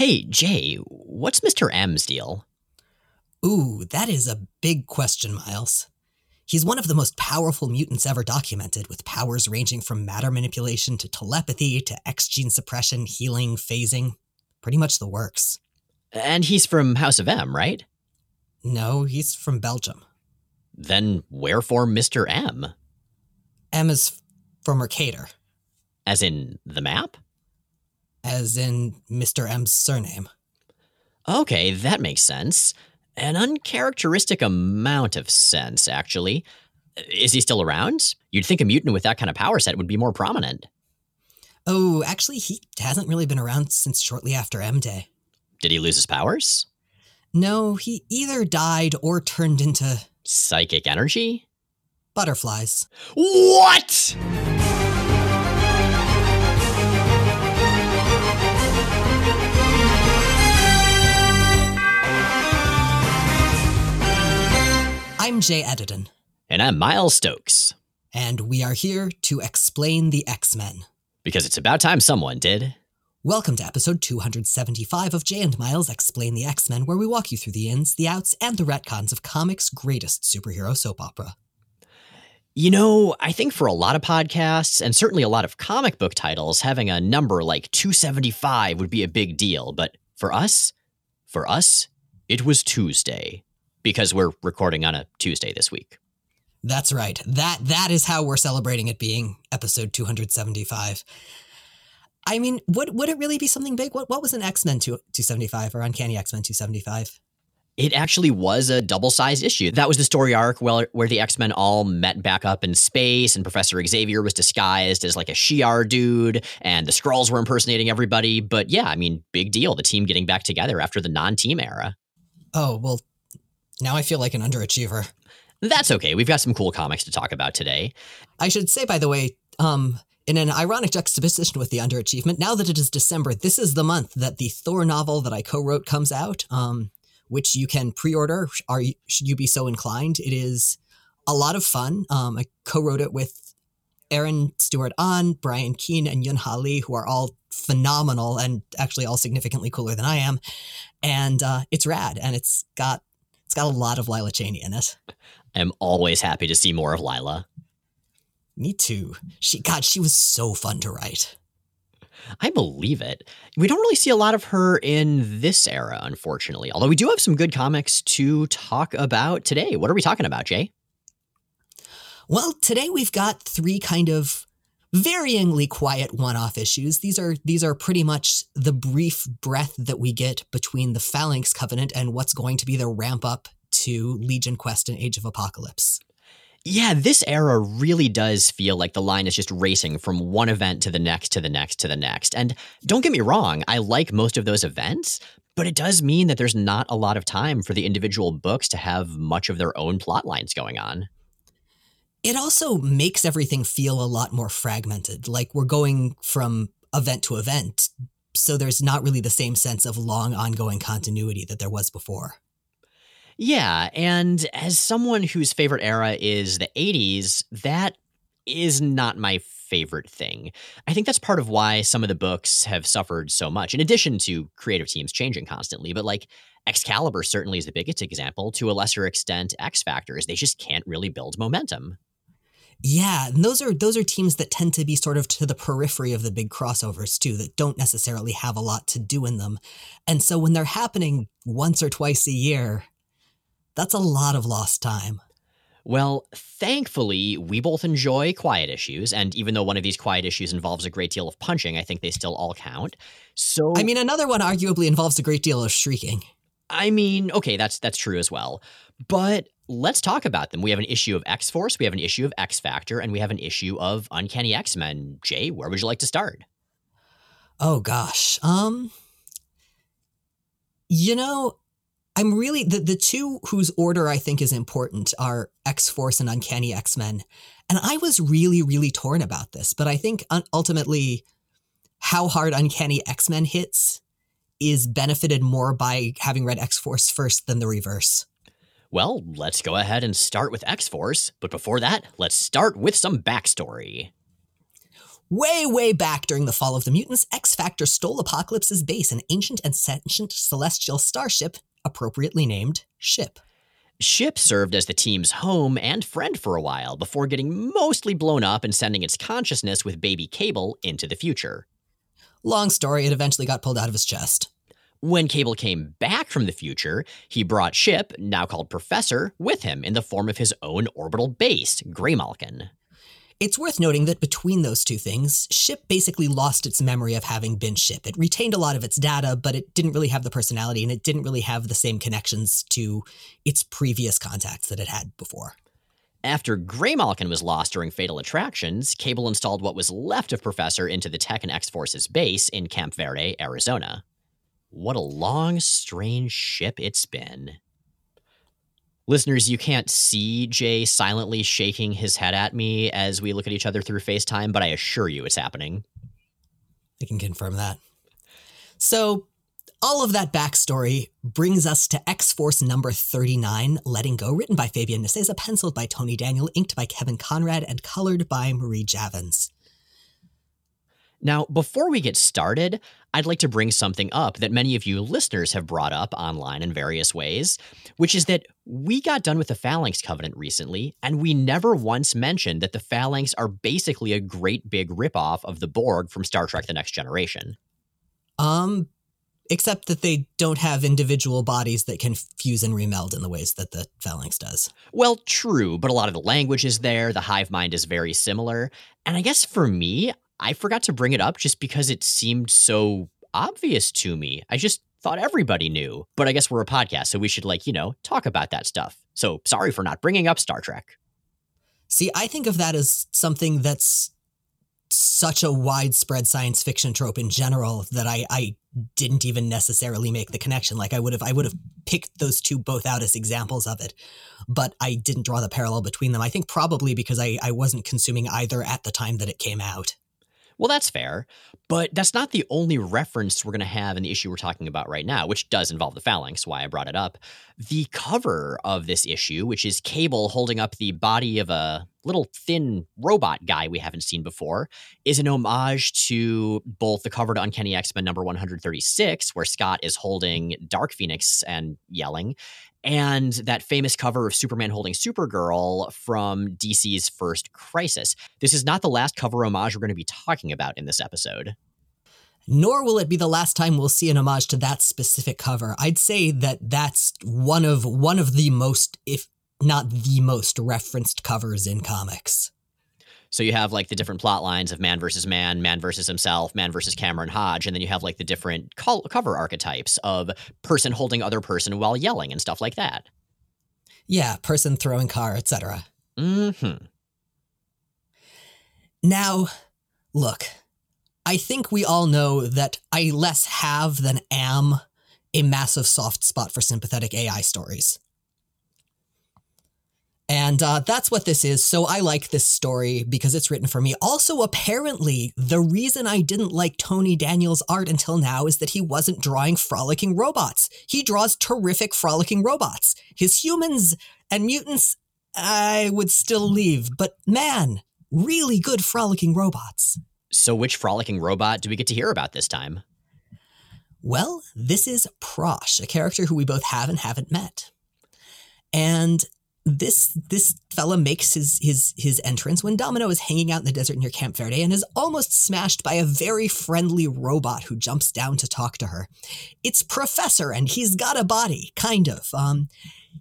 Hey, Jay, what's Mr. M's deal? Ooh, that is a big question, Miles. He's one of the most powerful mutants ever documented, with powers ranging from matter manipulation to telepathy to X gene suppression, healing, phasing. Pretty much the works. And he's from House of M, right? No, he's from Belgium. Then wherefore Mr. M? M is for Mercator, As in the map? As in Mr. M's surname. Okay, that makes sense. An uncharacteristic amount of sense, actually. Is he still around? You'd think a mutant with that kind of power set would be more prominent. Oh, actually, he hasn't really been around since shortly after M Day. Did he lose his powers? No, he either died or turned into Psychic energy? butterflies. What? I'm Jay Edidin, And I'm Miles Stokes. and we are here to explain the X Men. Because it's about time someone did. Welcome to episode 275 of Jay and Miles Explain the X Men, where we walk you through the ins, the outs, and the retcons of comics' greatest superhero soap opera. You know, I think for a lot of podcasts, and certainly a lot of comic book titles, having a number like 275 would be a big deal. But for us, for us, it was Tuesday. Because we're recording on a Tuesday this week. That's right. That that is how we're celebrating it being episode 275. I mean, would would it really be something big? What what was an X Men two 275 or Uncanny X Men 275? It actually was a double sized issue. That was the story arc where, where the X Men all met back up in space, and Professor Xavier was disguised as like a Shi'ar dude, and the Skrulls were impersonating everybody. But yeah, I mean, big deal. The team getting back together after the non team era. Oh well, now I feel like an underachiever. That's okay. We've got some cool comics to talk about today. I should say, by the way, um, in an ironic juxtaposition with the underachievement, now that it is December, this is the month that the Thor novel that I co-wrote comes out, um, which you can pre-order. Are should you be so inclined? It is a lot of fun. Um, I co-wrote it with Aaron Stewart-Ahn, Brian Keene, and Yoon Ha Lee, who are all phenomenal and actually all significantly cooler than I am. And uh, it's rad, and it's got it's got a lot of Lila Cheney in it. I'm always happy to see more of Lila. Me too. She God, she was so fun to write. I believe it. We don't really see a lot of her in this era, unfortunately. Although we do have some good comics to talk about today. What are we talking about, Jay? Well, today we've got three kind of varyingly quiet one-off issues. These are these are pretty much the brief breath that we get between the Phalanx Covenant and what's going to be the ramp up to Legion Quest and Age of Apocalypse. Yeah, this era really does feel like the line is just racing from one event to the next to the next to the next. And don't get me wrong, I like most of those events, but it does mean that there's not a lot of time for the individual books to have much of their own plot lines going on. It also makes everything feel a lot more fragmented, like we're going from event to event, so there's not really the same sense of long ongoing continuity that there was before. Yeah, and as someone whose favorite era is the 80s, that is not my favorite thing. I think that's part of why some of the books have suffered so much, in addition to creative teams changing constantly. But like Excalibur certainly is the biggest example. To a lesser extent, X Factors, they just can't really build momentum. Yeah, and those are those are teams that tend to be sort of to the periphery of the big crossovers too, that don't necessarily have a lot to do in them. And so when they're happening once or twice a year, that's a lot of lost time. Well, thankfully, we both enjoy quiet issues, and even though one of these quiet issues involves a great deal of punching, I think they still all count. So I mean, another one arguably involves a great deal of shrieking. I mean, okay, that's that's true as well. But let's talk about them. We have an issue of X Force, we have an issue of X Factor, and we have an issue of Uncanny X Men. Jay, where would you like to start? Oh gosh. Um you know, I'm really the, the two whose order I think is important are X Force and Uncanny X Men. And I was really, really torn about this, but I think ultimately how hard Uncanny X Men hits is benefited more by having read X Force first than the reverse. Well, let's go ahead and start with X Force. But before that, let's start with some backstory. Way, way back during the fall of the mutants, X Factor stole Apocalypse's base, an ancient and sentient celestial starship, appropriately named Ship. Ship served as the team's home and friend for a while before getting mostly blown up and sending its consciousness with baby Cable into the future. Long story, it eventually got pulled out of his chest. When Cable came back from the future, he brought Ship, now called Professor, with him in the form of his own orbital base, Graymalkin. It's worth noting that between those two things, Ship basically lost its memory of having been Ship. It retained a lot of its data, but it didn't really have the personality and it didn't really have the same connections to its previous contacts that it had before. After Graymalkin was lost during Fatal Attractions, Cable installed what was left of Professor into the Tech and X Force's base in Camp Verde, Arizona. What a long, strange ship it's been. Listeners, you can't see Jay silently shaking his head at me as we look at each other through FaceTime, but I assure you it's happening. I can confirm that. So, all of that backstory brings us to X Force number 39, Letting Go, written by Fabian Nicieza, penciled by Tony Daniel, inked by Kevin Conrad, and colored by Marie Javins. Now, before we get started, I'd like to bring something up that many of you listeners have brought up online in various ways, which is that we got done with the Phalanx Covenant recently, and we never once mentioned that the Phalanx are basically a great big ripoff of the Borg from Star Trek The Next Generation. Um, except that they don't have individual bodies that can fuse and remeld in the ways that the Phalanx does. Well, true, but a lot of the language is there, the hive mind is very similar. And I guess for me, I forgot to bring it up just because it seemed so obvious to me. I just thought everybody knew. But I guess we're a podcast, so we should, like, you know, talk about that stuff. So sorry for not bringing up Star Trek. See, I think of that as something that's such a widespread science fiction trope in general that I, I didn't even necessarily make the connection. Like I would have I would have picked those two both out as examples of it, but I didn't draw the parallel between them. I think probably because I, I wasn't consuming either at the time that it came out. Well, that's fair, but that's not the only reference we're going to have in the issue we're talking about right now, which does involve the phalanx, why I brought it up. The cover of this issue, which is Cable holding up the body of a little thin robot guy we haven't seen before, is an homage to both the cover to Uncanny X Men number 136, where Scott is holding Dark Phoenix and yelling, and that famous cover of Superman holding Supergirl from DC's First Crisis. This is not the last cover homage we're going to be talking about in this episode. Nor will it be the last time we'll see an homage to that specific cover. I'd say that that's one of one of the most, if not the most, referenced covers in comics. So you have like the different plot lines of man versus man, man versus himself, man versus Cameron Hodge, and then you have like the different cover archetypes of person holding other person while yelling and stuff like that. Yeah, person throwing car, etc. Mm-hmm. Now, look, I think we all know that I less have than am a massive soft spot for sympathetic AI stories. And uh, that's what this is. So I like this story because it's written for me. Also, apparently, the reason I didn't like Tony Daniel's art until now is that he wasn't drawing frolicking robots. He draws terrific frolicking robots. His humans and mutants, I would still leave, but man, really good frolicking robots. So, which frolicking robot do we get to hear about this time? Well, this is Prosh, a character who we both have and haven't met. And this this fella makes his his his entrance when Domino is hanging out in the desert near Camp Verde and is almost smashed by a very friendly robot who jumps down to talk to her. It's Professor, and he's got a body, kind of. Um,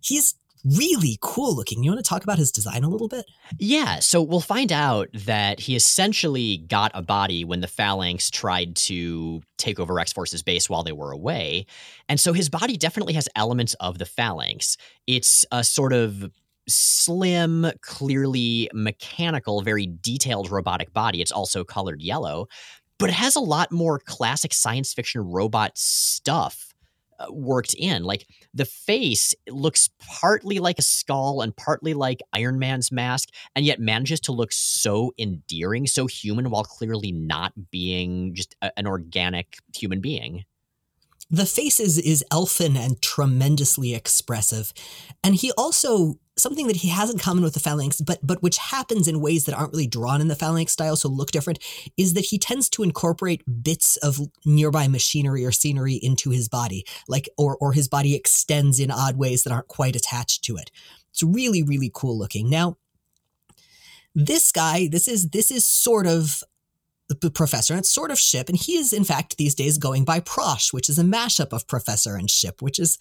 he's really cool looking. You want to talk about his design a little bit? Yeah, so we'll find out that he essentially got a body when the Phalanx tried to take over X Force's base while they were away. And so his body definitely has elements of the Phalanx. It's a sort of slim, clearly mechanical, very detailed robotic body. It's also colored yellow, but it has a lot more classic science fiction robot stuff Uh, worked in. Like the face looks partly like a skull and partly like Iron Man's mask, and yet manages to look so endearing, so human, while clearly not being just a, an organic human being. The faces is, elfin and tremendously expressive. And he also something that he has in common with the phalanx, but but which happens in ways that aren't really drawn in the phalanx style, so look different, is that he tends to incorporate bits of nearby machinery or scenery into his body, like or or his body extends in odd ways that aren't quite attached to it. It's really really cool looking. Now, this guy, this is this is sort of the professor, and it's sort of ship, and he is in fact these days going by Prosh, which is a mashup of professor and ship, which is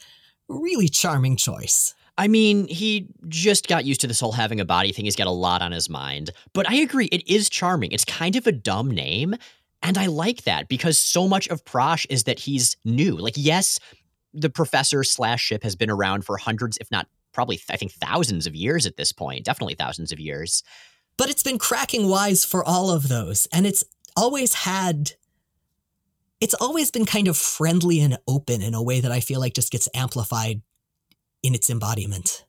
a really charming choice. I mean, he just got used to this whole having a body thing. He's got a lot on his mind. But I agree, it is charming. It's kind of a dumb name. And I like that because so much of Prosh is that he's new. Like, yes, the professor slash ship has been around for hundreds, if not probably, I think, thousands of years at this point. Definitely thousands of years. But it's been cracking wise for all of those. And it's always had it's always been kind of friendly and open in a way that I feel like just gets amplified in its embodiment.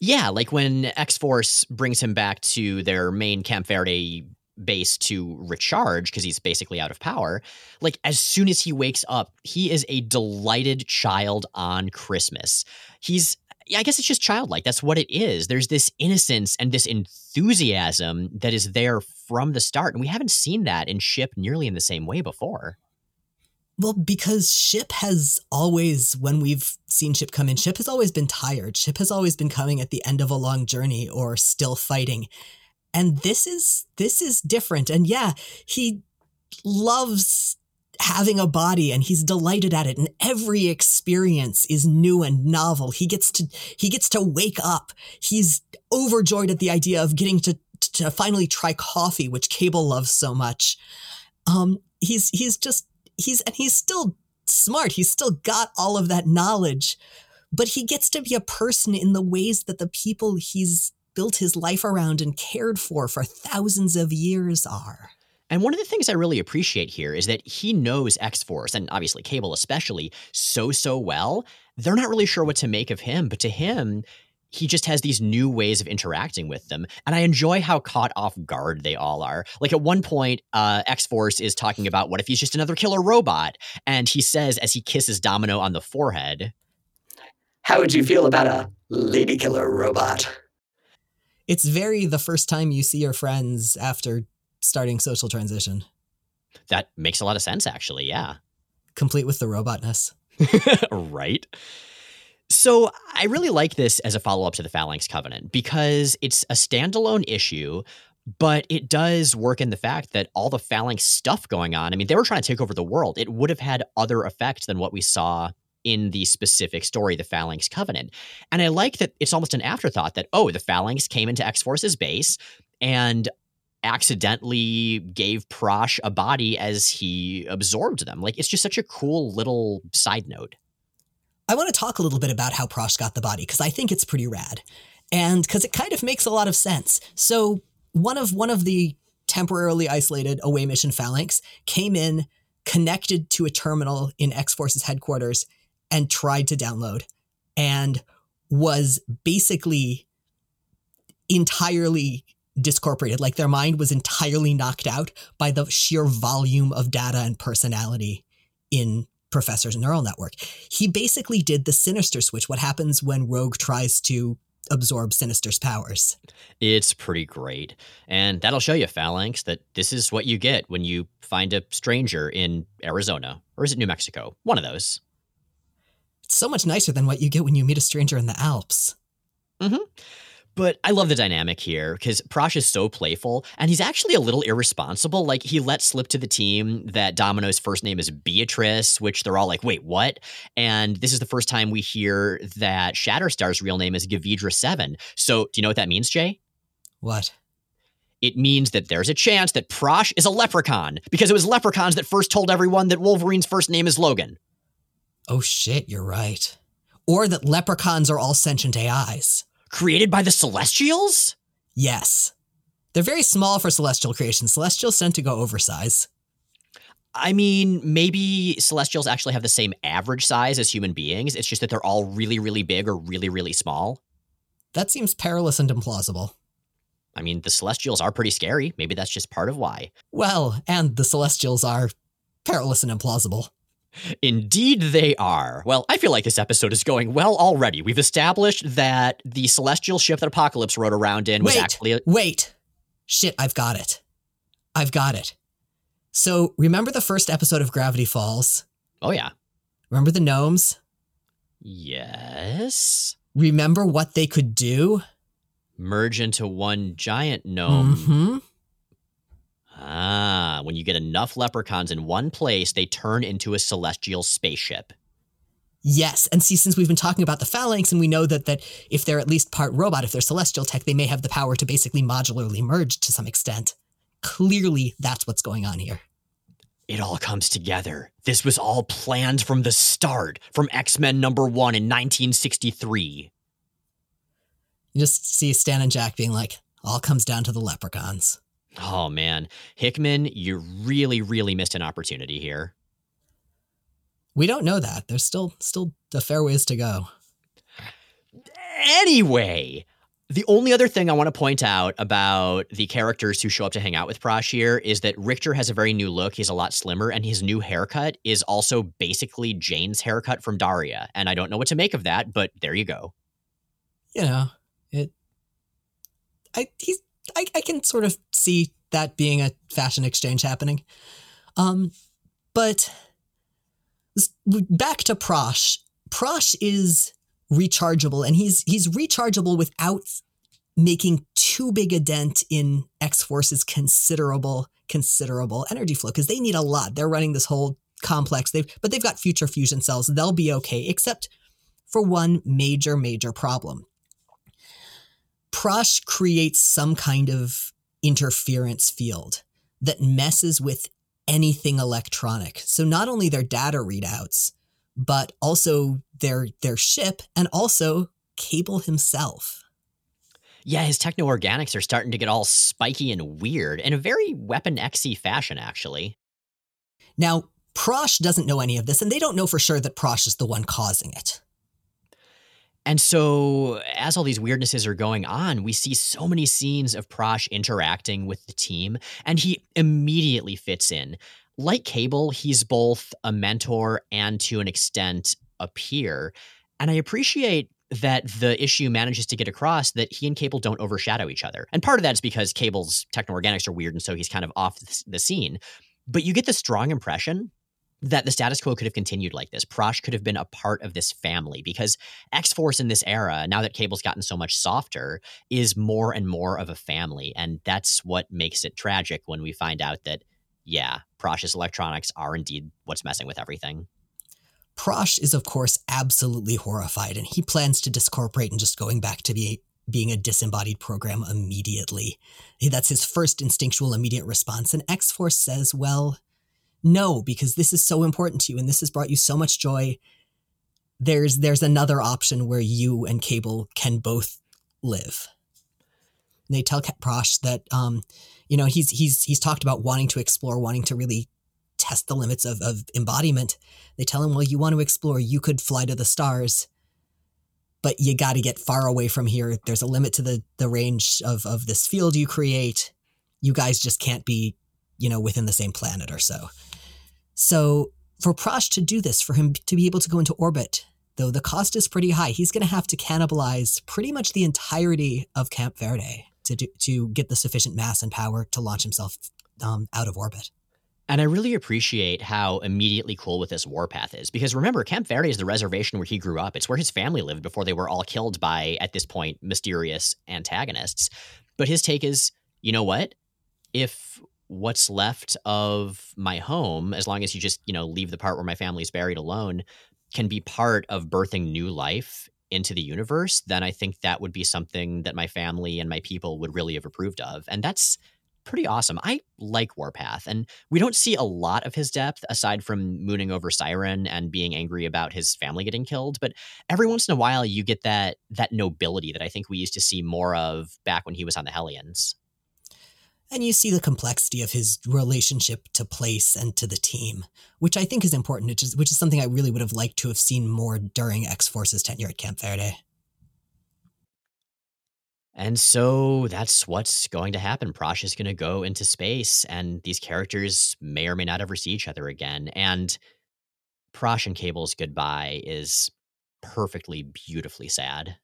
Yeah, like when X Force brings him back to their main Camp Verde base to recharge because he's basically out of power. Like as soon as he wakes up, he is a delighted child on Christmas. He's I guess it's just childlike. That's what it is. There's this innocence and this enthusiasm that is there from the start. And we haven't seen that in Ship nearly in the same way before. Well, because Ship has always, when we've seen Ship come in, Ship has always been tired. Ship has always been coming at the end of a long journey or still fighting. And this is this is different. And yeah, he loves having a body and he's delighted at it and every experience is new and novel he gets to he gets to wake up he's overjoyed at the idea of getting to to finally try coffee which cable loves so much. Um he's he's just he's and he's still smart. He's still got all of that knowledge but he gets to be a person in the ways that the people he's built his life around and cared for for thousands of years are. And one of the things I really appreciate here is that he knows X Force, and obviously Cable especially, so, so well. They're not really sure what to make of him, but to him, he just has these new ways of interacting with them. And I enjoy how caught off guard they all are. Like at one point, uh, X Force is talking about what if he's just another killer robot? And he says, as he kisses Domino on the forehead, How would you feel about a lady killer robot? It's very the first time you see your friends after starting social transition. That makes a lot of sense, actually. Yeah. Complete with the robotness. right. So I really like this as a follow up to the Phalanx Covenant because it's a standalone issue, but it does work in the fact that all the Phalanx stuff going on, I mean, they were trying to take over the world. It would have had other effects than what we saw in the specific story, the Phalanx Covenant. And I like that it's almost an afterthought that, oh, the Phalanx came into X Force's base and accidentally gave Prosh a body as he absorbed them. Like it's just such a cool little side note. I want to talk a little bit about how Prosh got the body because I think it's pretty rad. And because it kind of makes a lot of sense. So one of one of the temporarily isolated away mission phalanx came in, connected to a terminal in X Force's headquarters, and tried to download, and was basically entirely discorporated. Like their mind was entirely knocked out by the sheer volume of data and personality in Professor's neural network. He basically did the Sinister switch, what happens when Rogue tries to absorb Sinister's powers. It's pretty great. And that'll show you, Phalanx, that this is what you get when you find a stranger in Arizona. Or is it New Mexico? One of those. It's so much nicer than what you get when you meet a stranger in the Alps. Mm-hmm. But I love the dynamic here because Prosh is so playful and he's actually a little irresponsible. Like he let slip to the team that Domino's first name is Beatrice, which they're all like, wait, what? And this is the first time we hear that Shatterstar's real name is Gaveedra 7. So do you know what that means, Jay? What? It means that there's a chance that Prosh is a leprechaun because it was leprechauns that first told everyone that Wolverine's first name is Logan. Oh shit, you're right. Or that leprechauns are all sentient AIs created by the Celestials? Yes. They're very small for celestial creations. Celestials tend to go oversize. I mean, maybe celestials actually have the same average size as human beings. It's just that they're all really, really big or really, really small. That seems perilous and implausible. I mean, the celestials are pretty scary. Maybe that's just part of why. Well, and the celestials are perilous and implausible. Indeed, they are. Well, I feel like this episode is going well already. We've established that the celestial ship that Apocalypse rode around in was Wait. actually. A- Wait. Shit, I've got it. I've got it. So, remember the first episode of Gravity Falls? oh, yeah. Remember the gnomes? Yes. Remember what they could do? Merge into one giant gnome. hmm Ah, when you get enough leprechauns in one place, they turn into a celestial spaceship. Yes, and see, since we've been talking about the phalanx, and we know that that if they're at least part robot, if they're celestial tech, they may have the power to basically modularly merge to some extent. Clearly, that's what's going on here. It all comes together. This was all planned from the start, from X Men number one in 1963. You just see Stan and Jack being like, "All comes down to the leprechauns." Oh man, Hickman, you really, really missed an opportunity here. We don't know that. There's still still a fair ways to go. Anyway, the only other thing I want to point out about the characters who show up to hang out with Prosh here is that Rictor has a very new look. He's a lot slimmer, and his new haircut is also basically Jane's haircut from Daria. And I don't know what to make of that, but there you go. You know, it. I he's I, I can sort of see that being a fashion exchange happening. Um, but back to Prosh. Prosh is rechargeable, and he's he's rechargeable without making too big a dent in X Force's considerable considerable energy flow because they need a lot. They're running this whole complex. They've but they've got future fusion cells. They'll be okay, except for one major major problem. Prosh creates some kind of interference field that messes with anything electronic. So not only their data readouts, but also their their ship and also Cable himself. Yeah, his techno organics are starting to get all spiky and weird in a very Weapon XY fashion, actually. Now, Prosh doesn't know any of this, and they don't know for sure that Prosh is the one causing it. And so, as all these weirdnesses are going on, we see so many scenes of Prosh interacting with the team, and he immediately fits in. Like Cable, he's both a mentor and to an extent a peer. And I appreciate that the issue manages to get across that he and Cable don't overshadow each other. And part of that is because Cable's techno organics are weird, and so he's kind of off the- the scene. But you get the strong impression that the status quo could have continued like this. Prosh could have been a part of this family because X Force in this era, now that Cable's gotten so much softer, is more and more of a family. And that's what makes it tragic when we find out that, yeah, Prosh's electronics are indeed what's messing with everything. Prosh is, of course, absolutely horrified, and he plans to discorporate and just going back to be being a disembodied program immediately. That's his first instinctual immediate response. And X Force says, Well, no, because this is so important to you and this has brought you so much joy. There's there's another option where you and Cable can both live. And they tell Prosh that um, you know, he's he's he's talked about wanting to explore, wanting to really test the limits of, of embodiment. They tell him, well, you want to explore, you could fly to the stars, but you got to get far away from here. There's a limit to the the range of of this field you create. You guys just can't be, you know, within the same planet or so. So for Prosh to do this, for him to be able to go into orbit, though the cost is pretty high, he's going to have to cannibalize pretty much the entirety of Camp Verde to do, to get the sufficient mass and power to launch himself um, out of orbit. And I really appreciate how immediately cool with this warpath is because remember, Camp Verde is the reservation where he grew up. It's where his family lived before they were all killed by, at this point, mysterious antagonists. But his take is you know what? If what's left of my home, as long as you just, you know, leave the part where my family's buried alone, can be part of birthing new life into the universe, then I think that would be something that my family and my people would really have approved of. And that's pretty awesome. I like Warpath, and we don't see a lot of his depth aside from mooning over Siryn and being angry about his family getting killed. But every once in a while, you get that that nobility that I think we used to see more of back when he was on the Hellions. And you see the complexity of his relationship to place and to the team, which I think is important, which is, which is something I really would have liked to have seen more during X Force's tenure at Camp Verde. And so that's what's going to happen. Prosh is going to go into space, and these characters may or may not ever see each other again. And Prosh and Cable's goodbye is perfectly, beautifully sad.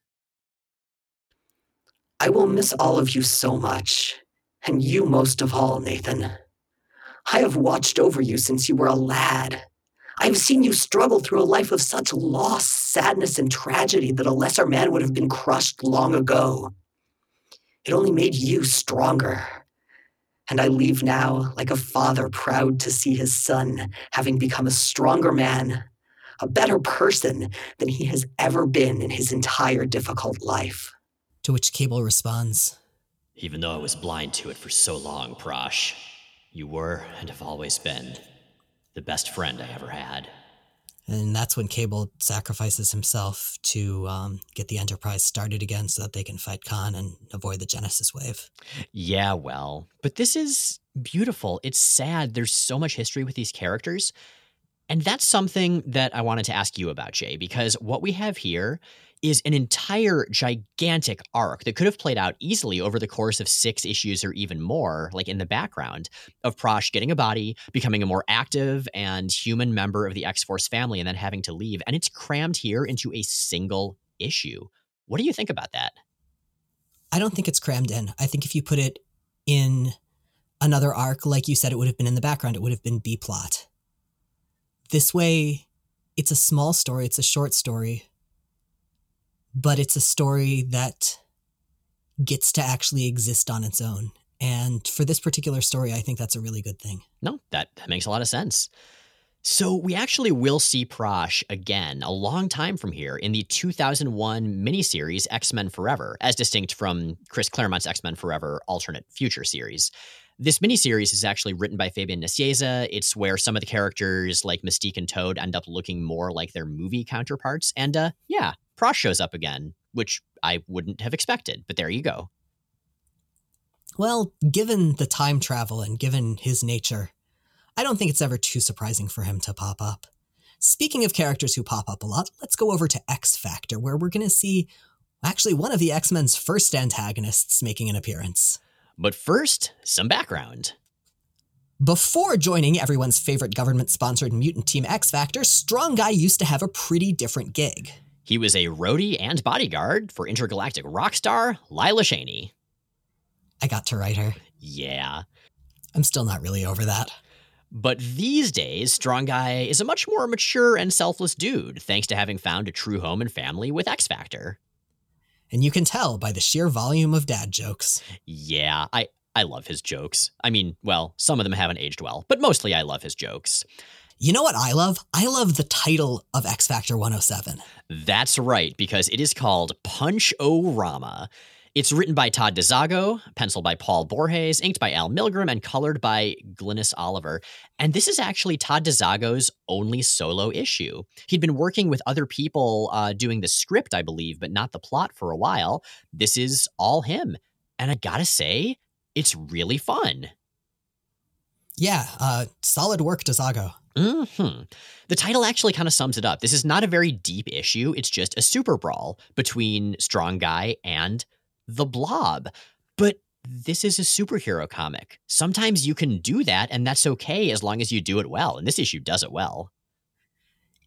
I will miss all of you so much, and you most of all, Nathan. I have watched over you since you were a lad. I have seen you struggle through a life of such loss, sadness, and tragedy that a lesser man would have been crushed long ago. It only made you stronger. And I leave now like a father proud to see his son having become a stronger man, a better person than he has ever been in his entire difficult life. To which Cable responds, Even though I was blind to it for so long, Prosh, you were and have always been the best friend I ever had. And that's when Cable sacrifices himself to um, get the Enterprise started again so that they can fight Khan and avoid the Genesis wave. Yeah, well, but this is beautiful. It's sad. There's so much history with these characters. And that's something that I wanted to ask you about, Jay, because what we have here is an entire gigantic arc that could have played out easily over the course of six issues or even more, like in the background of Prosh getting a body, becoming a more active and human member of the X Force family, and then having to leave. And it's crammed here into a single issue. What do you think about that? I don't think it's crammed in. I think if you put it in another arc, like you said, it would have been in the background, it would have been B plot. This way, it's a small story, it's a short story, but it's a story that gets to actually exist on its own. And for this particular story, I think that's a really good thing. No, that, that makes a lot of sense. So we actually will see Prosh again a long time from here in the 2001 miniseries X-Men Forever, as distinct from Chris Claremont's X-Men Forever alternate future series. This miniseries is actually written by Fabian Nicieza. It's where some of the characters like Mystique and Toad end up looking more like their movie counterparts. And uh, yeah, Prosh shows up again, which I wouldn't have expected, but there you go. Well, given the time travel and given his nature, I don't think it's ever too surprising for him to pop up. Speaking of characters who pop up a lot, let's go over to X Factor, where we're going to see actually one of the X Men's first antagonists making an appearance. But first, some background. Before joining everyone's favorite government sponsored mutant team X Factor, Strong Guy used to have a pretty different gig. He was a roadie and bodyguard for intergalactic rock star Lila Cheney. I got to write her. Yeah. I'm still not really over that. But these days, Strong Guy is a much more mature and selfless dude, thanks to having found a true home and family with X Factor. And you can tell by the sheer volume of dad jokes. Yeah, I, I love his jokes. I mean, well, some of them haven't aged well, but mostly I love his jokes. You know what I love? I love the title of X Factor 107. That's right, because it is called Punch O Rama. It's written by Todd DeZago, penciled by Paul Borges, inked by Al Milgrom, and colored by Glynis Oliver. And this is actually Todd DeZago's only solo issue. He'd been working with other people uh, doing the script, I believe, but not the plot for a while. This is all him. And I gotta say, it's really fun. Yeah, uh, solid work, DeZago. hmm The title actually kind of sums it up. This is not a very deep issue. It's just a super brawl between Strong Guy and the Blob. But this is a superhero comic. Sometimes you can do that, and that's okay as long as you do it well. And this issue does it well.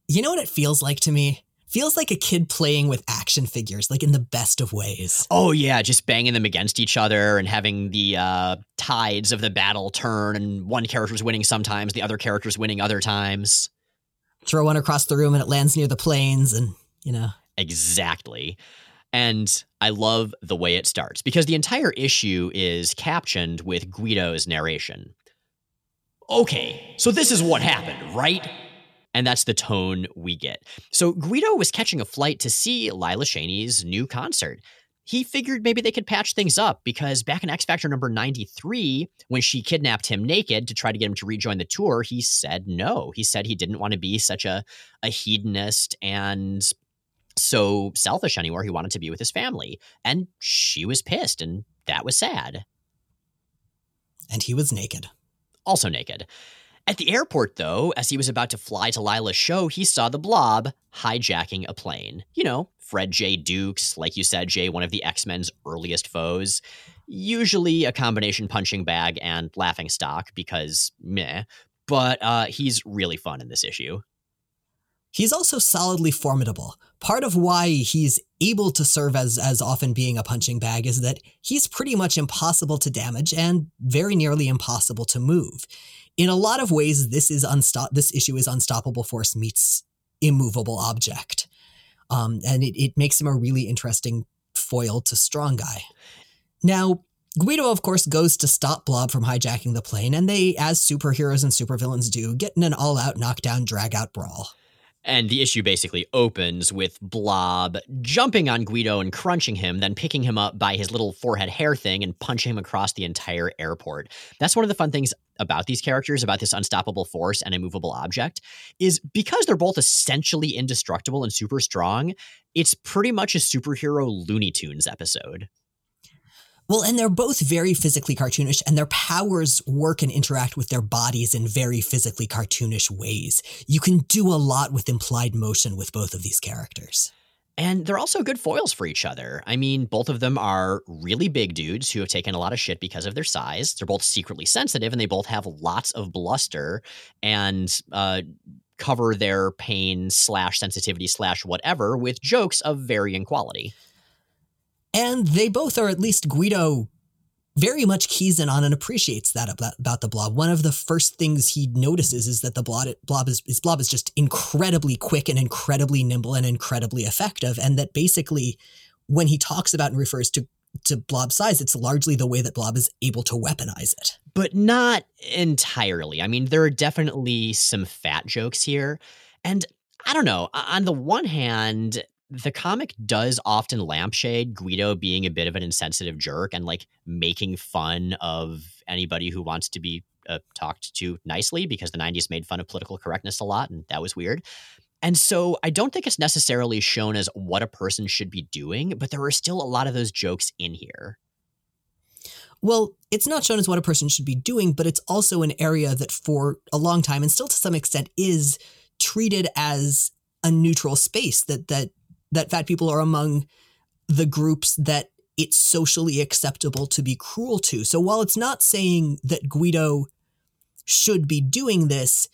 You know what it feels like to me? Feels like a kid playing with action figures, like in the best of ways. Oh yeah, just banging them against each other and having the uh, tides of the battle turn, and one character's winning sometimes, the other character's winning other times. Throw one across the room and it lands near the planes, and you know. Exactly. And I love the way it starts because the entire issue is captioned with Guido's narration. Okay, so this is what happened, right? And that's the tone we get. So Guido was catching a flight to see Lila Cheney's new concert. He figured maybe they could patch things up because back in X Factor number 93, when she kidnapped him naked to try to get him to rejoin the tour, he said no. He said he didn't want to be such a, a hedonist and so selfish anymore. He wanted to be with his family. And she was pissed, and that was sad. And he was naked. Also naked. At the airport, though, as he was about to fly to Lila's show, he saw the blob hijacking a plane. You know, Fred J. Dukes, like you said, Jay, one of the X Men's earliest foes. Usually a combination punching bag and laughing stock because meh, but uh, he's really fun in this issue. He's also solidly formidable. Part of why he's able to serve as as often being a punching bag is that he's pretty much impossible to damage and very nearly impossible to move. In a lot of ways, this is unstop. This issue is unstoppable force meets immovable object, um, and it, it makes him a really interesting foil to Strong Guy. Now, Guido, of course, goes to stop Blob from hijacking the plane, and they, as superheroes and supervillains do, get in an all out knockdown, drag out brawl. And the issue basically opens with Blob jumping on Guido and crunching him, then picking him up by his little forehead hair thing and punching him across the entire airport. That's one of the fun things about these characters, about this unstoppable force and immovable object, is because they're both essentially indestructible and super strong, it's pretty much a superhero Looney Tunes episode. Well, and they're both very physically cartoonish, and their powers work and interact with their bodies in very physically cartoonish ways. You can do a lot with implied motion with both of these characters. And they're also good foils for each other. I mean, both of them are really big dudes who have taken a lot of shit because of their size. They're both secretly sensitive and they both have lots of bluster and uh, cover their pain slash sensitivity slash whatever with jokes of varying quality. And they both are at least Guido very much keys in on and appreciates that about, the blob. One of the first things he notices is that the blob, blob is, is blob is just incredibly quick and incredibly nimble and incredibly effective. And that basically when he talks about and refers to to blob size, it's largely the way that blob is able to weaponize it. But not entirely. I mean, there are definitely some fat jokes here. And I don't know. On the one hand, the comic does often lampshade Guido being a bit of an insensitive jerk and like making fun of anybody who wants to be uh, talked to nicely because the 90s made fun of political correctness a lot and that was weird. And so I don't think it's necessarily shown as what a person should be doing, but there are still a lot of those jokes in here. Well, it's not shown as what a person should be doing, but it's also an area that for a long time and still to some extent is treated as a neutral space that that that fat people are among the groups that it's socially acceptable to be cruel to. So while it's not saying that Guido should be doing this,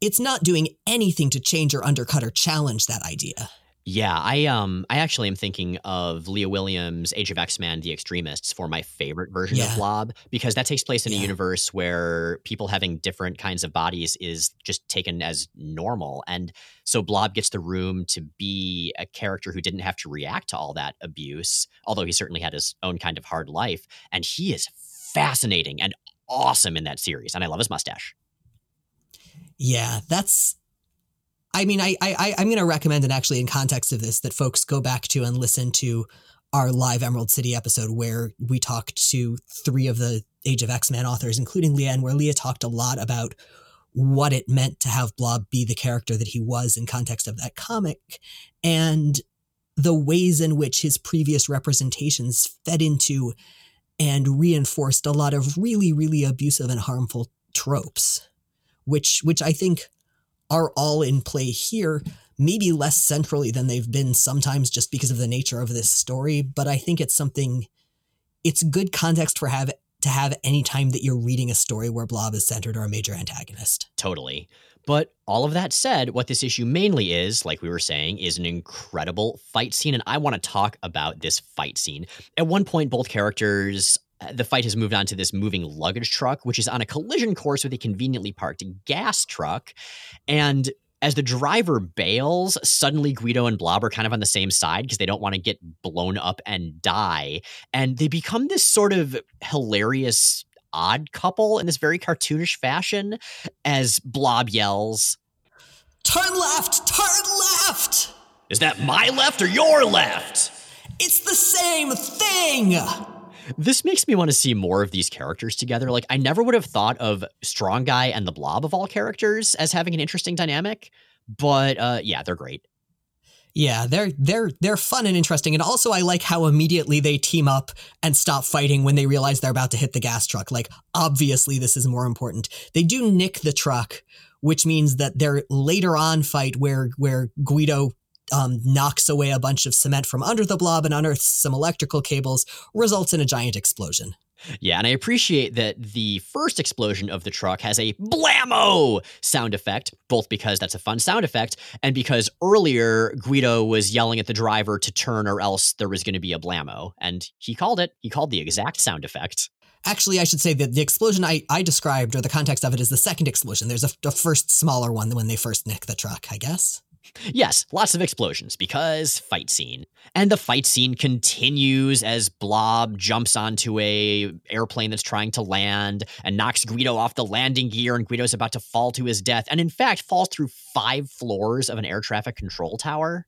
it's not doing anything to change or undercut or challenge that idea. Yeah, I um I actually am thinking of Leah Williams' Age of X-Men The X-Tremists for my favorite version yeah. of Blob because that takes place in yeah. a universe where people having different kinds of bodies is just taken as normal and so Blob gets the room to be a character who didn't have to react to all that abuse, although he certainly had his own kind of hard life and he is fascinating and awesome in that series and I love his mustache. Yeah, that's I mean, I, I I'm going to recommend, and actually, in context of this, that folks go back to and listen to our live Emerald City episode where we talked to three of the Age of X Men authors, including Leah, and where Leah talked a lot about what it meant to have Blob be the character that he was in context of that comic, and the ways in which his previous representations fed into and reinforced a lot of really, really abusive and harmful tropes, which which I think are all in play here, maybe less centrally than they've been sometimes just because of the nature of this story. But I think it's something, it's good context for have to have any time that you're reading a story where Blob is centered or a major antagonist. Totally. But all of that said, what this issue mainly is, like we were saying, is an incredible fight scene. And I want to talk about this fight scene. At one point, both characters the fight has moved on to this moving luggage truck, which is on a collision course with a conveniently parked gas truck. And as the driver bails, suddenly Guido and Blob are kind of on the same side because they don't want to get blown up and die. And they become this sort of hilarious odd couple in this very cartoonish fashion as Blob yells, Turn left! Turn left! Is that my left or your left? It's the same thing! This makes me want to see more of these characters together. Like, I never would have thought of Strong Guy and the Blob of all characters as having an interesting dynamic, but uh, yeah, they're great. Yeah, they're they're they're fun and interesting, and also I like how immediately they team up and stop fighting when they realize they're about to hit the gas truck. Like, obviously, this is more important. They do nick the truck, which means that their later on fight where where Guido um, knocks away a bunch of cement from under the blob and unearths some electrical cables, results in a giant explosion. Yeah, and I appreciate that the first explosion of the truck has a blammo sound effect, both because that's a fun sound effect and because earlier Guido was yelling at the driver to turn or else there was going to be a blammo. And he called it, he called the exact sound effect. Actually, I should say that the explosion I, I described, or the context of it, is the second explosion. There's a, a first smaller one when they first nick the truck, I guess. Yes, lots of explosions because fight scene. And the fight scene continues as Blob jumps onto a airplane that's trying to land and knocks Guido off the landing gear and Guido's about to fall to his death and in fact falls through 5 floors of an air traffic control tower.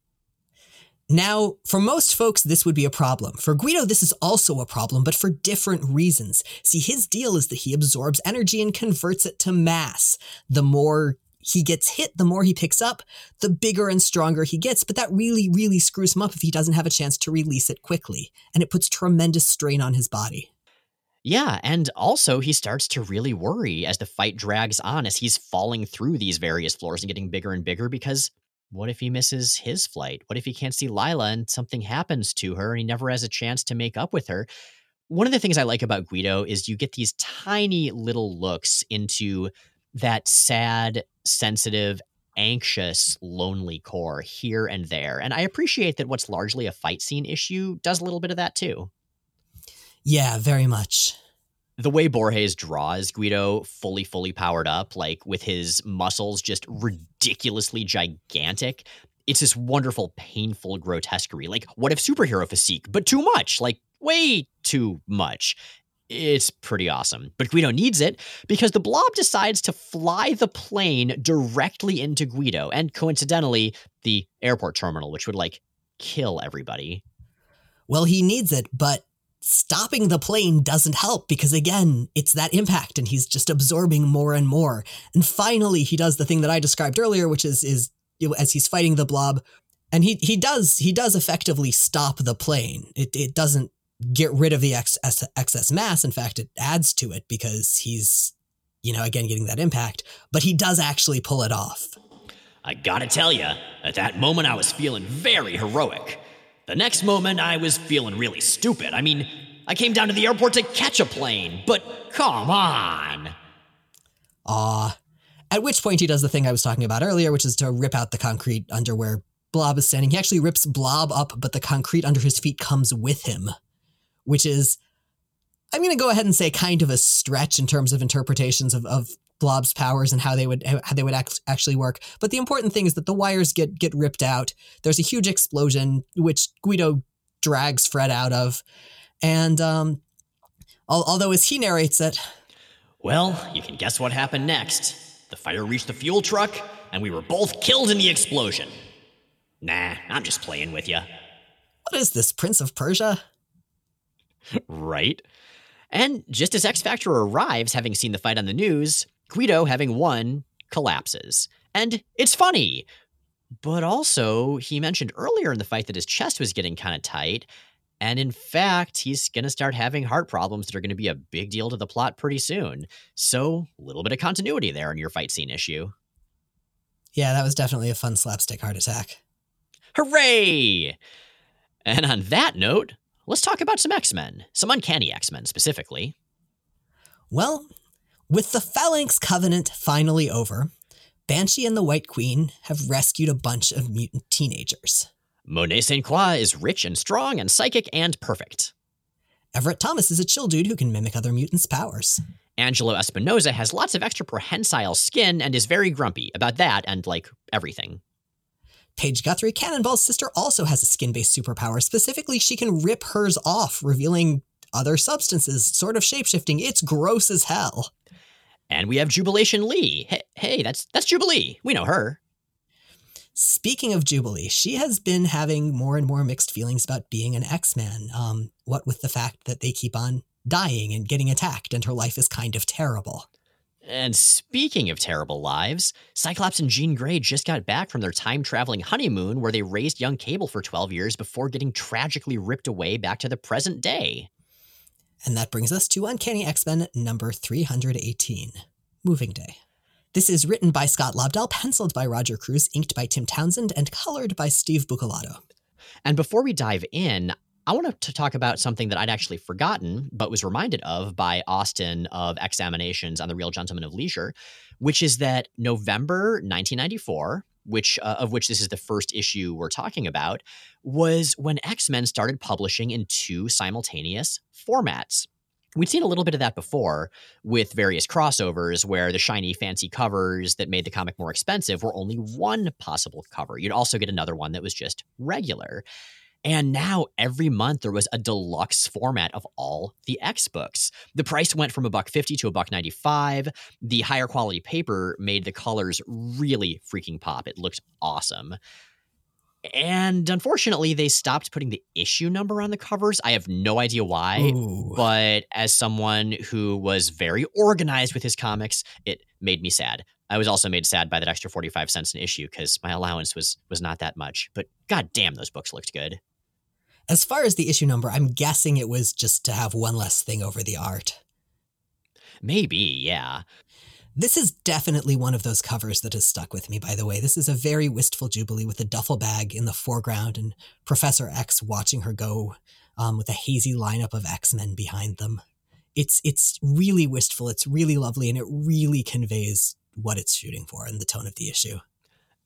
Now, for most folks, this would be a problem. For Guido, this is also a problem, but for different reasons. See, his deal is that he absorbs energy and converts it to mass. The more he gets hit, the more he picks up, the bigger and stronger he gets. But that really, really screws him up if he doesn't have a chance to release it quickly. And it puts tremendous strain on his body. Yeah, and also he starts to really worry as the fight drags on, as he's falling through these various floors and getting bigger and bigger because what if he misses his flight? What if he can't see Lila and something happens to her and he never has a chance to make up with her? One of the things I like about Guido is you get these tiny little looks into that sad, sensitive, anxious, lonely core here and there. And I appreciate that what's largely a fight scene issue does a little bit of that too. Yeah, very much. The way Borges draws Guido fully, fully powered up, like with his muscles just ridiculously gigantic, it's this wonderful, painful grotesquerie. Like, what if superhero physique, but too much? Like, way too much it's pretty awesome. But Guido needs it because the blob decides to fly the plane directly into Guido and coincidentally, the airport terminal, which would like kill everybody. Well, he needs it, but stopping the plane doesn't help because again, it's that impact and he's just absorbing more and more. And finally, he does the thing that I described earlier, which is is as he's fighting the blob and he he does he does effectively stop the plane. It it doesn't get rid of the excess, excess mass. In fact, it adds to it because he's, you know, again, getting that impact, but he does actually pull it off. I gotta tell you, at that moment I was feeling very heroic. The next moment I was feeling really stupid. I mean, I came down to the airport to catch a plane, but come on. Ah. At which point he does the thing I was talking about earlier, which is to rip out the concrete under where Blob is standing. He actually rips Blob up, but the concrete under his feet comes with him which is, I'm going to go ahead and say, kind of a stretch in terms of interpretations of, of Blob's powers and how they would how they would act, actually work. But the important thing is that the wires get get ripped out. There's a huge explosion, which Guido drags Fred out of, and um, although as he narrates it, well, you can guess what happened next. The fire reached the fuel truck, and we were both killed in the explosion. Nah, I'm just playing with you. What is this, Prince of Persia? Right? And just as X Factor arrives, having seen the fight on the news, Guido, having won, collapses. And it's funny. But also, he mentioned earlier in the fight that his chest was getting kind of tight. And in fact, he's going to start having heart problems that are going to be a big deal to the plot pretty soon. So, a little bit of continuity there in your fight scene issue. Yeah, that was definitely a fun slapstick heart attack. Hooray! And on that note, let's talk about some X Men, some uncanny X Men specifically. Well, with the Phalanx Covenant finally over, Banshee and the White Queen have rescued a bunch of mutant teenagers. Monet St. Croix is rich and strong and psychic and perfect. Everett Thomas is a chill dude who can mimic other mutants' powers. Angelo Espinosa has lots of extra prehensile skin and is very grumpy about that and, like, everything. Paige Guthrie, Cannonball's sister, also has a skin based superpower. Specifically, she can rip hers off, revealing other substances, sort of shapeshifting. It's gross as hell. And we have Jubilation Lee. Hey, hey, that's that's Jubilee. We know her. Speaking of Jubilee, she has been having more and more mixed feelings about being an X-Man. Um, what with the fact that they keep on dying and getting attacked, and her life is kind of terrible. And speaking of terrible lives, Cyclops and Jean Grey just got back from their time traveling honeymoon where they raised young Cable for 12 years before getting tragically ripped away back to the present day. And that brings us to Uncanny X Men number 318 Moving Day. This is written by Scott Lobdell, penciled by Roger Cruz, inked by Tim Townsend, and colored by Steve Buccellato. And before we dive in, I want to talk about something that I'd actually forgotten, but was reminded of by Austin of X-aminations on the Real Gentleman of Leisure, which is that November 1994, which uh, of which this is the first issue we're talking about, was when X Men started publishing in two simultaneous formats. We'd seen a little bit of that before with various crossovers where the shiny, fancy covers that made the comic more expensive were only one possible cover. You'd also get another one that was just regular. And now every month there was a deluxe format of all the X books. The price went from a buck 50 to a buck 95. The higher quality paper made the colors really freaking pop. It looked awesome. And unfortunately, they stopped putting the issue number on the covers. I have no idea why, Ooh. but as someone who was very organized with his comics, it made me sad. I was also made sad by that extra 45 cents an issue because my allowance was was not that much. But god damn, those books looked good. As far as the issue number, I'm guessing it was just to have one less thing over the art. Maybe, yeah. This is definitely one of those covers that has stuck with me, by the way. This is a very wistful Jubilee with a duffel bag in the foreground and Professor X watching her go um, with a hazy lineup of X Men behind them. It's it's really wistful, it's really lovely, and it really conveys what it's shooting for and the tone of the issue.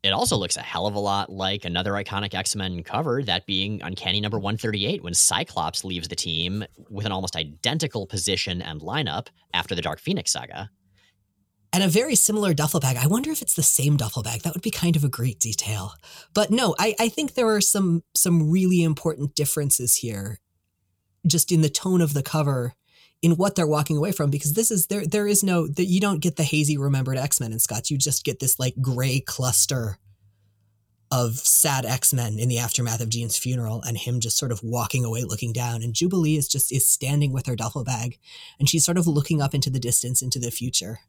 It also looks a hell of a lot like another iconic X Men cover, that being Uncanny number 138, when Cyclops leaves the team with an almost identical position and lineup after the Dark Phoenix saga. And a very similar duffel bag. I wonder if it's the same duffel bag. That would be kind of a great detail. But no, I, I think there are some some really important differences here, just in the tone of the cover, in what they're walking away from. Because this is there there is no that you don't get the hazy remembered X Men in Scott's. You just get this like gray cluster of sad X-Men in the aftermath of Jean's funeral and him just sort of walking away looking down and Jubilee is just is standing with her duffel bag and she's sort of looking up into the distance into the future.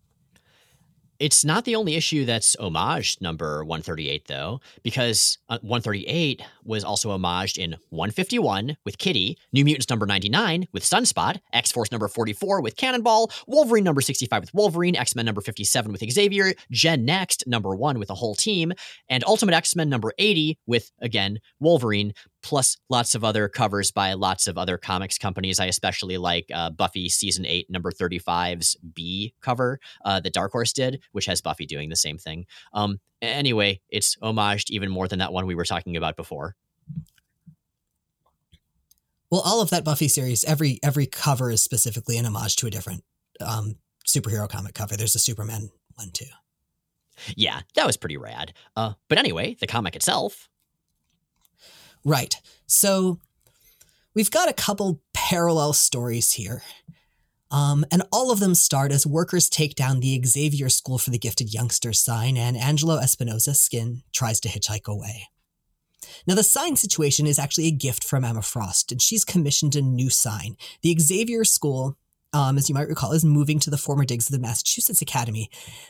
It's not the only issue that's homaged number 138, though, because uh, 138 was also homaged in 151 with Kitty, New Mutants number 99 with Sunspot, X Force number 44 with Cannonball, Wolverine number 65 with Wolverine, X Men number 57 with Xavier, Gen Next number 1 with a whole team, and Ultimate X Men number 80 with, again, Wolverine, plus lots of other covers by lots of other comics companies. I especially like uh, Buffy season 8, number 35's B cover uh, that Dark Horse did, which has Buffy doing the same thing. Um, anyway, it's homaged even more than that one we were talking about before. Well, all of that Buffy series, every every cover is specifically an homage to a different um, superhero comic cover. There's a Superman one too. Yeah, that was pretty rad. Uh, but anyway, the comic itself. Right. So we've got a couple parallel stories here. Um, and all of them start as workers take down the Xavier School for the Gifted Youngsters sign, and Angelo Espinosa Skin tries to hitchhike away. Now, the sign situation is actually a gift from Emma Frost, and she's commissioned a new sign. The Xavier School, um, as you might recall, is moving to the former digs of the Massachusetts Academy.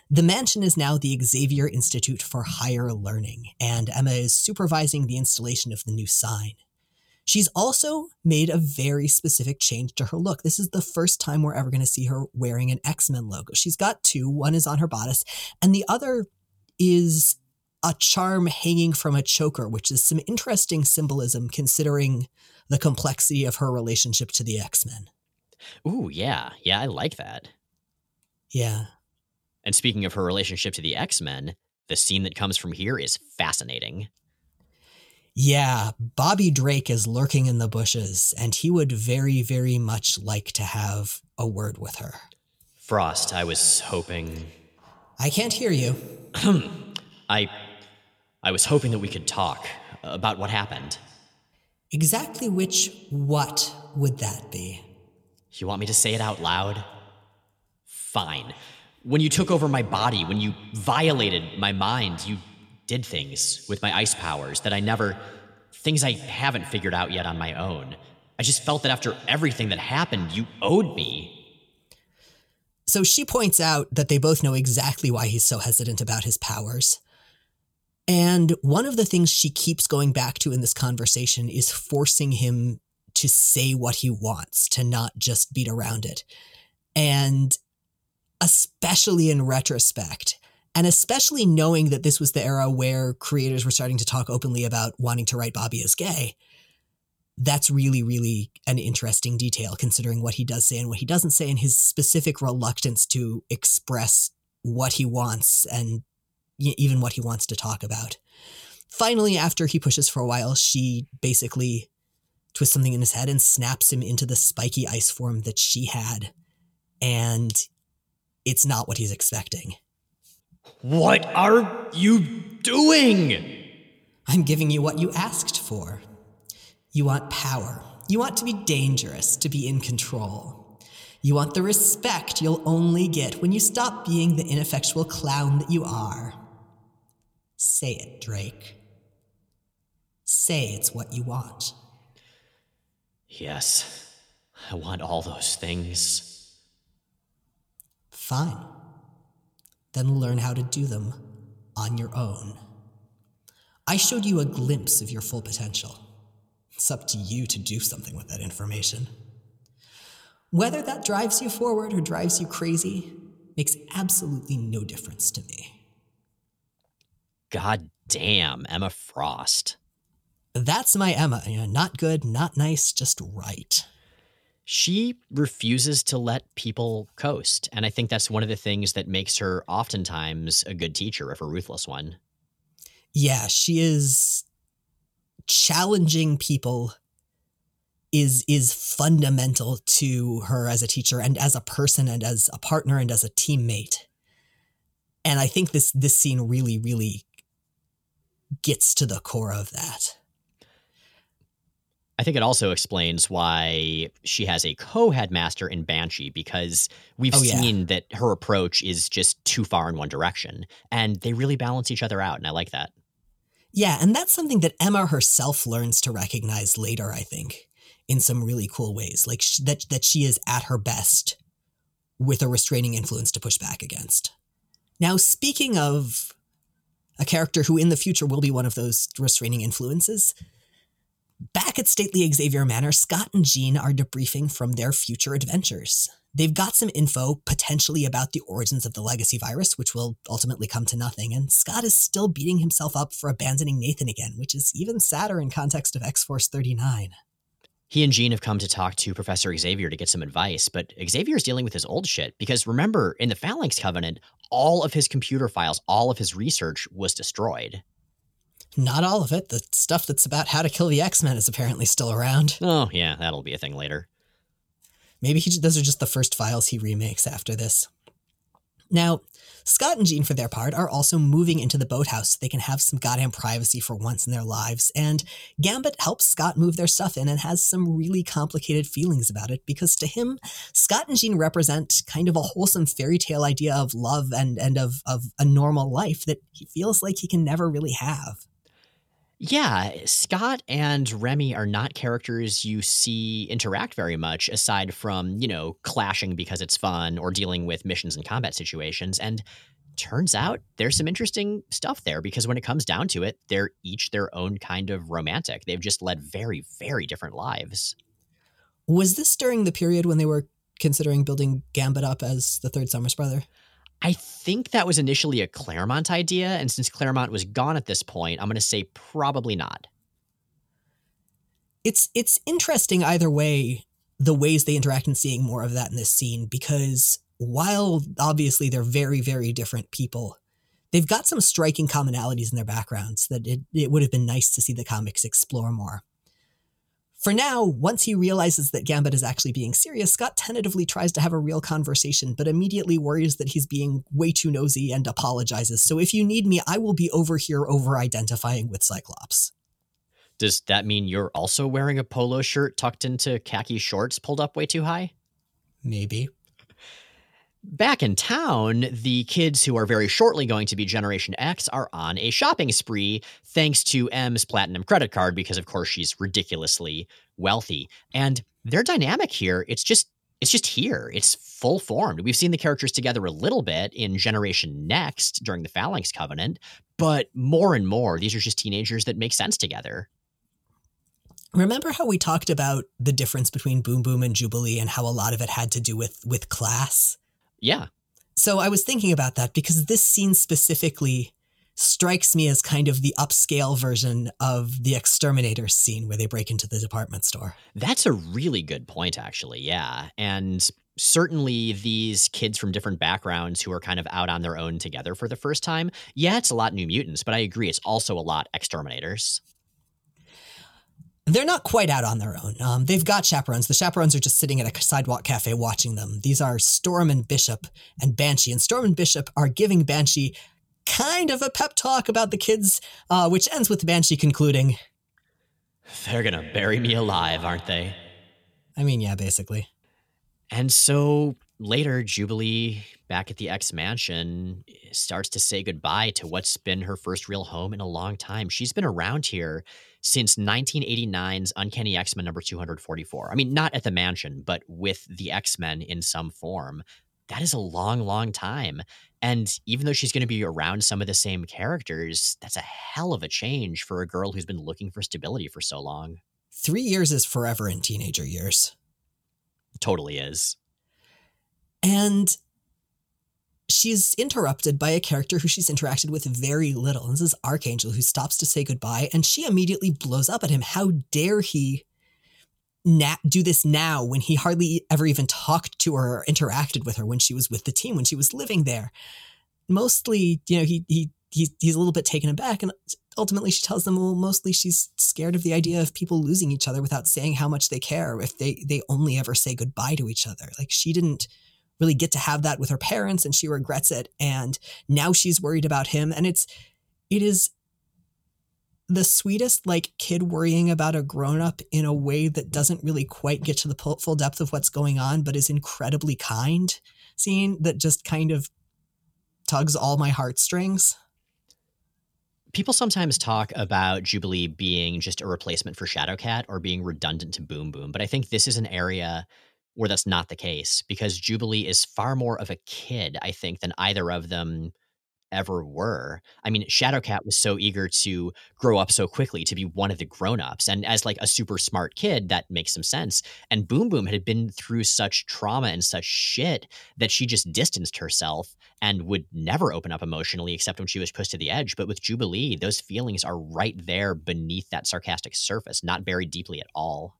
The mansion is now the Xavier Institute for Higher Learning, and Emma is supervising the installation of the new sign. She's also made a very specific change to her look. This is the first time we're ever going to see her wearing an X Men logo. She's got two one is on her bodice, and the other is a charm hanging from a choker, which is some interesting symbolism considering the complexity of her relationship to the X Men. Ooh, yeah. Yeah, I like that. Yeah. And speaking of her relationship to the X Men, the scene that comes from here is fascinating. Yeah, Bobby Drake is lurking in the bushes, and he would very, very much like to have a word with her. Frost, I was hoping. I can't hear you. I. I was hoping that we could talk about what happened. Exactly which what would that be? You want me to say it out loud? Fine. When you took over my body, when you violated my mind, you did things with my ice powers that I never. things I haven't figured out yet on my own. I just felt that after everything that happened, you owed me. So she points out that they both know exactly why he's so hesitant about his powers. And one of the things she keeps going back to in this conversation is forcing him to say what he wants, to not just beat around it. And especially in retrospect, And especially knowing that this was the era where creators were starting to talk openly about wanting to write Bobby as gay, that's really, really an interesting detail considering what he does say and what he doesn't say and his specific reluctance to express what he wants and even what he wants to talk about. Finally, after he pushes for a while, she basically twists something in his head and snaps him into the spiky ice form that she had. And it's not what he's expecting. What are you doing? I'm giving you what you asked for. You want power. You want to be dangerous, to be in control. You want the respect you'll only get when you stop being the ineffectual clown that you are. Say it, Drake. Say it's what you want. Yes, I want all those things. Fine. Then learn how to do them on your own. I showed you a glimpse of your full potential. It's up to you to do something with that information. Whether that drives you forward or drives you crazy makes absolutely no difference to me. God damn, Emma Frost. That's my Emma. You know, not good, not nice, just right. She refuses to let people coast. And I think that's one of the things that makes her oftentimes a good teacher, if a ruthless one. Yeah, she is challenging people is is fundamental to her as a teacher and as a person and as a partner and as a teammate. And I think this this scene really really gets to the core of that. I think it also explains why she has a co-headmaster in Banshee because we've oh, yeah. seen that her approach is just too far in one direction and they really balance each other out and I like that. Yeah, and that's something that Emma herself learns to recognize later, I think, in some really cool ways. Like sh- that that she is at her best with a restraining influence to push back against. Now, speaking of a character who in the future will be one of those restraining influences, Back at Stately Xavier Manor, Scott and Jean are debriefing from their future adventures. They've got some info potentially about the origins of the legacy virus, which will ultimately come to nothing, and Scott is still beating himself up for abandoning Nathan again, which is even sadder in context of X Force 39. He and Jean have come to talk to Professor Xavier to get some advice, but Xavier is dealing with his old shit because remember, in the Phalanx Covenant, all of his computer files, all of his research was destroyed. Not all of it. The stuff that's about how to kill the X Men is apparently still around. Oh, yeah, that'll be a thing later. Maybe he, those are just the first files he remakes after this. Now, Scott and Jean, for their part, are also moving into the boathouse so they can have some goddamn privacy for once in their lives. And Gambit helps Scott move their stuff in and has some really complicated feelings about it because to him, Scott and Jean represent kind of a wholesome fairy tale idea of love and, and of, of a normal life that he feels like he can never really have. Yeah, Scott and Remy are not characters you see interact very much aside from, you know, clashing because it's fun or dealing with missions and combat situations. And turns out there's some interesting stuff there because when it comes down to it, they're each their own kind of romantic. They've just led very, very different lives. Was this during the period when they were considering building Gambit up as the third Summers brother? I think that was initially a Claremont idea, and since Claremont was gone at this point, I'm going to say probably not. It's it's interesting either way the ways they interact and seeing more of that in this scene because while obviously they're very very different people, they've got some striking commonalities in their backgrounds that it, it would have been nice to see the comics explore more. For now, once he realizes that Gambit is actually being serious, Scott tentatively tries to have a real conversation, but immediately worries that he's being way too nosy and apologizes. So if you need me, I will be over here over identifying with Cyclops. Does that mean you're also wearing a polo shirt tucked into khaki shorts pulled up way too high? Maybe. Back in town, the kids who are very shortly going to be Generation X are on a shopping spree thanks to M's platinum credit card because of course she's ridiculously wealthy. And their dynamic here, it's just it's just here. It's full formed. We've seen the characters together a little bit in Generation Next during the Phalanx Covenant, but more and more, these are just teenagers that make sense together. Remember how we talked about the difference between Boom Boom and Jubilee and how a lot of it had to do with with class? Yeah. So I was thinking about that because this scene specifically strikes me as kind of the upscale version of the X-Terminator scene where they break into the department store. That's a really good point, actually. Yeah. And certainly these kids from different backgrounds who are kind of out on their own together for the first time. Yeah, it's a lot New Mutants, but I agree, it's also a lot X-Terminators. They're not quite out on their own. Um, they've got chaperones. The chaperones are just sitting at a sidewalk cafe watching them. These are Storm and Bishop and Banshee. And Storm and Bishop are giving Banshee kind of a pep talk about the kids, uh, which ends with Banshee concluding They're going to bury me alive, aren't they? I mean, yeah, basically. And so later, Jubilee, back at the X Mansion, starts to say goodbye to what's been her first real home in a long time. She's been around here since 1989's Uncanny X Men number 244. I mean, not at the mansion, but with the X Men in some form. That is a long, long time. And even though she's going to be around some of the same characters, that's a hell of a change for a girl who's been looking for stability for so long. Three years is forever in teenager years. Totally is. And she's interrupted by a character who she's interacted with very little. And this is Archangel, who stops to say goodbye, and she immediately blows up at him. How dare he na- do this now when he hardly ever even talked to her or interacted with her when she was with the team, when she was living there? Mostly, you know, he he he's, he's a little bit taken aback, and ultimately she tells them, well, mostly she's scared of the idea of people losing each other without saying how much they care if they they only ever say goodbye to each other. Like she didn't really get to have that with her parents and she regrets it and now she's worried about him and it's it is the sweetest like kid worrying about a grown up in a way that doesn't really quite get to the full depth of what's going on but is incredibly kind scene that just kind of tugs all my heartstrings. People sometimes talk about Jubilee being just a replacement for Shadowcat or being redundant to Boom Boom, but I think this is an area where that's not the case because Jubilee is far more of a kid, I think, than either of them ever were. I mean, Shadowcat mm. was so eager to grow up so quickly to be one of the grown-ups. And as like a super smart kid, that makes some sense. And Boom Boom had been through such trauma and such shit that she just distanced herself and would never open up emotionally except when she was pushed to the edge. But with Jubilee, those feelings are right there beneath that sarcastic surface, not buried deeply at all.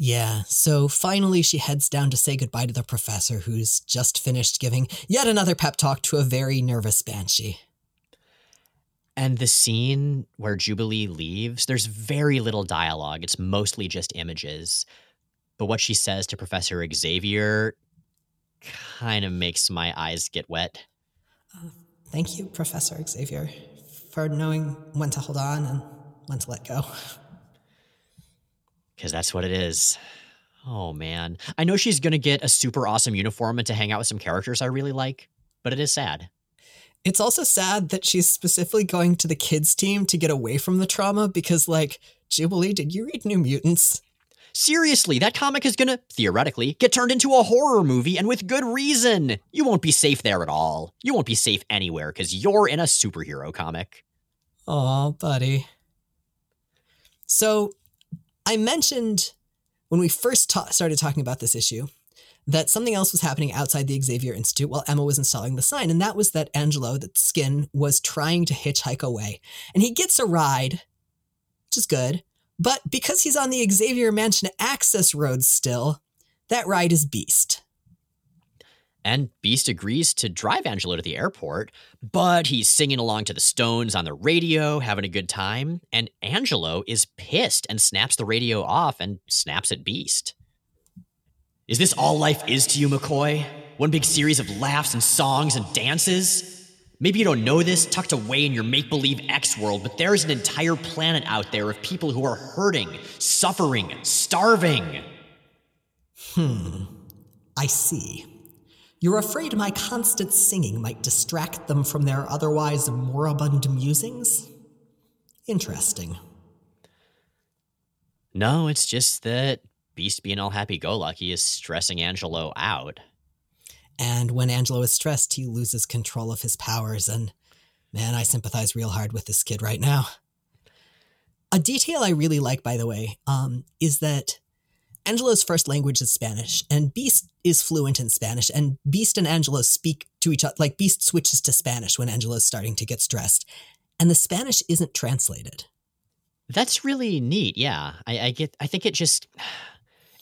Yeah, so finally she heads down to say goodbye to the professor who's just finished giving yet another pep talk to a very nervous Banshee. And the scene where Jubilee leaves, there's very little dialogue. It's mostly just images. But what she says to Professor Xavier kind of makes my eyes get wet. Uh, thank you, Professor Xavier, for knowing when to hold on and when to let go because that's what it is. Oh man. I know she's to get a super awesome uniform and to hang out with some characters I really like, but it is sad. It's also sad that she's specifically going to the kids team to get away from the trauma because like, Jubilee, did you read New Mutants? Seriously, that comic is gonna, theoretically, get turned into a horror movie and with good reason. You won't be safe there at all. You won't be safe anywhere because you're in a superhero comic. Aw, buddy. So I mentioned when we first ta- started talking about this issue that something else was happening outside the Xavier Institute while Emma was installing the sign, and that was that Angelo, that Skin, was trying to hitchhike away. And he gets a ride, which is good, but because he's on the Xavier Mansion access road still, that ride is Beast. And Beast agrees to drive Angelo to the airport, but he's singing along to the Stones on the radio, having a good time. And Angelo is pissed and snaps the radio off and snaps at Beast. Is this all life is to you, McCoy? One big series of laughs and songs and dances? Maybe you don't know this, tucked away in your make believe X world, but there's an entire planet out there of people who are hurting, suffering, starving. Hmm. I see. You're afraid my constant singing might distract them from their otherwise moribund musings? Interesting. No, it's just that Beast being all happy go lucky is stressing Angelo out. And when Angelo is stressed, he loses control of his powers. And man, I sympathize real hard with this kid right now. A detail I really like, by the way, um, is that Angelo's first language is Spanish, and Beast is fluent in Spanish, and Beast and Angelo speak to each other. Like Beast switches to Spanish when Angelo's starting to get stressed, and the Spanish isn't translated. That's really neat. Yeah, I, I get. I think it just.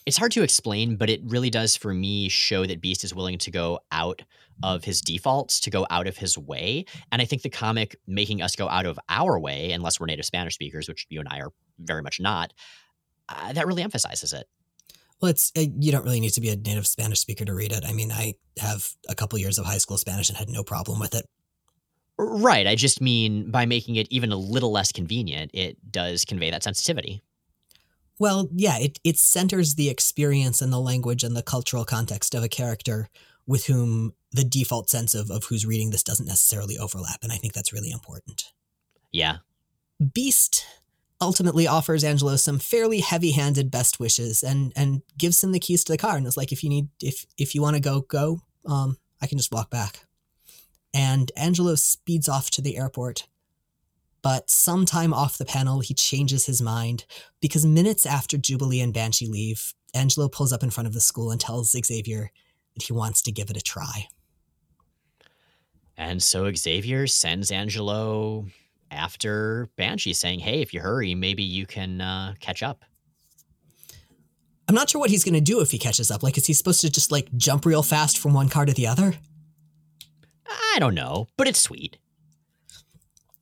It's hard to explain, but it really does for me show that Beast is willing to go out of his defaults, to go out of his way. And I think the comic making us go out of our way, unless we're native Spanish speakers, which you and I are very much not, uh, that really emphasizes it. Well, it's uh, you don't really need to be a native Spanish speaker to read it. I mean, I have a couple years of high school Spanish and had no problem with it. Right. I just mean by making it even a little less convenient, it does convey that sensitivity. Well, yeah, it, it centers the experience and the language and the cultural context of a character with whom the default sense of, of who's reading this doesn't necessarily overlap. And I think that's really important. Yeah. Beast ultimately offers Angelo some fairly heavy-handed best wishes and and gives him the keys to the car and is like, if you need if if you want to go, go. Um, I can just walk back. And Angelo speeds off to the airport but sometime off the panel, he changes his mind because minutes after Jubilee and Banshee leave, Angelo pulls up in front of the school and tells Xavier that he wants to give it a try. And so Xavier sends Angelo after Banshee, saying, Hey, if you hurry, maybe you can uh, catch up. I'm not sure what he's going to do if he catches up. Like, is he supposed to just like jump real fast from one car to the other? I don't know, but it's sweet.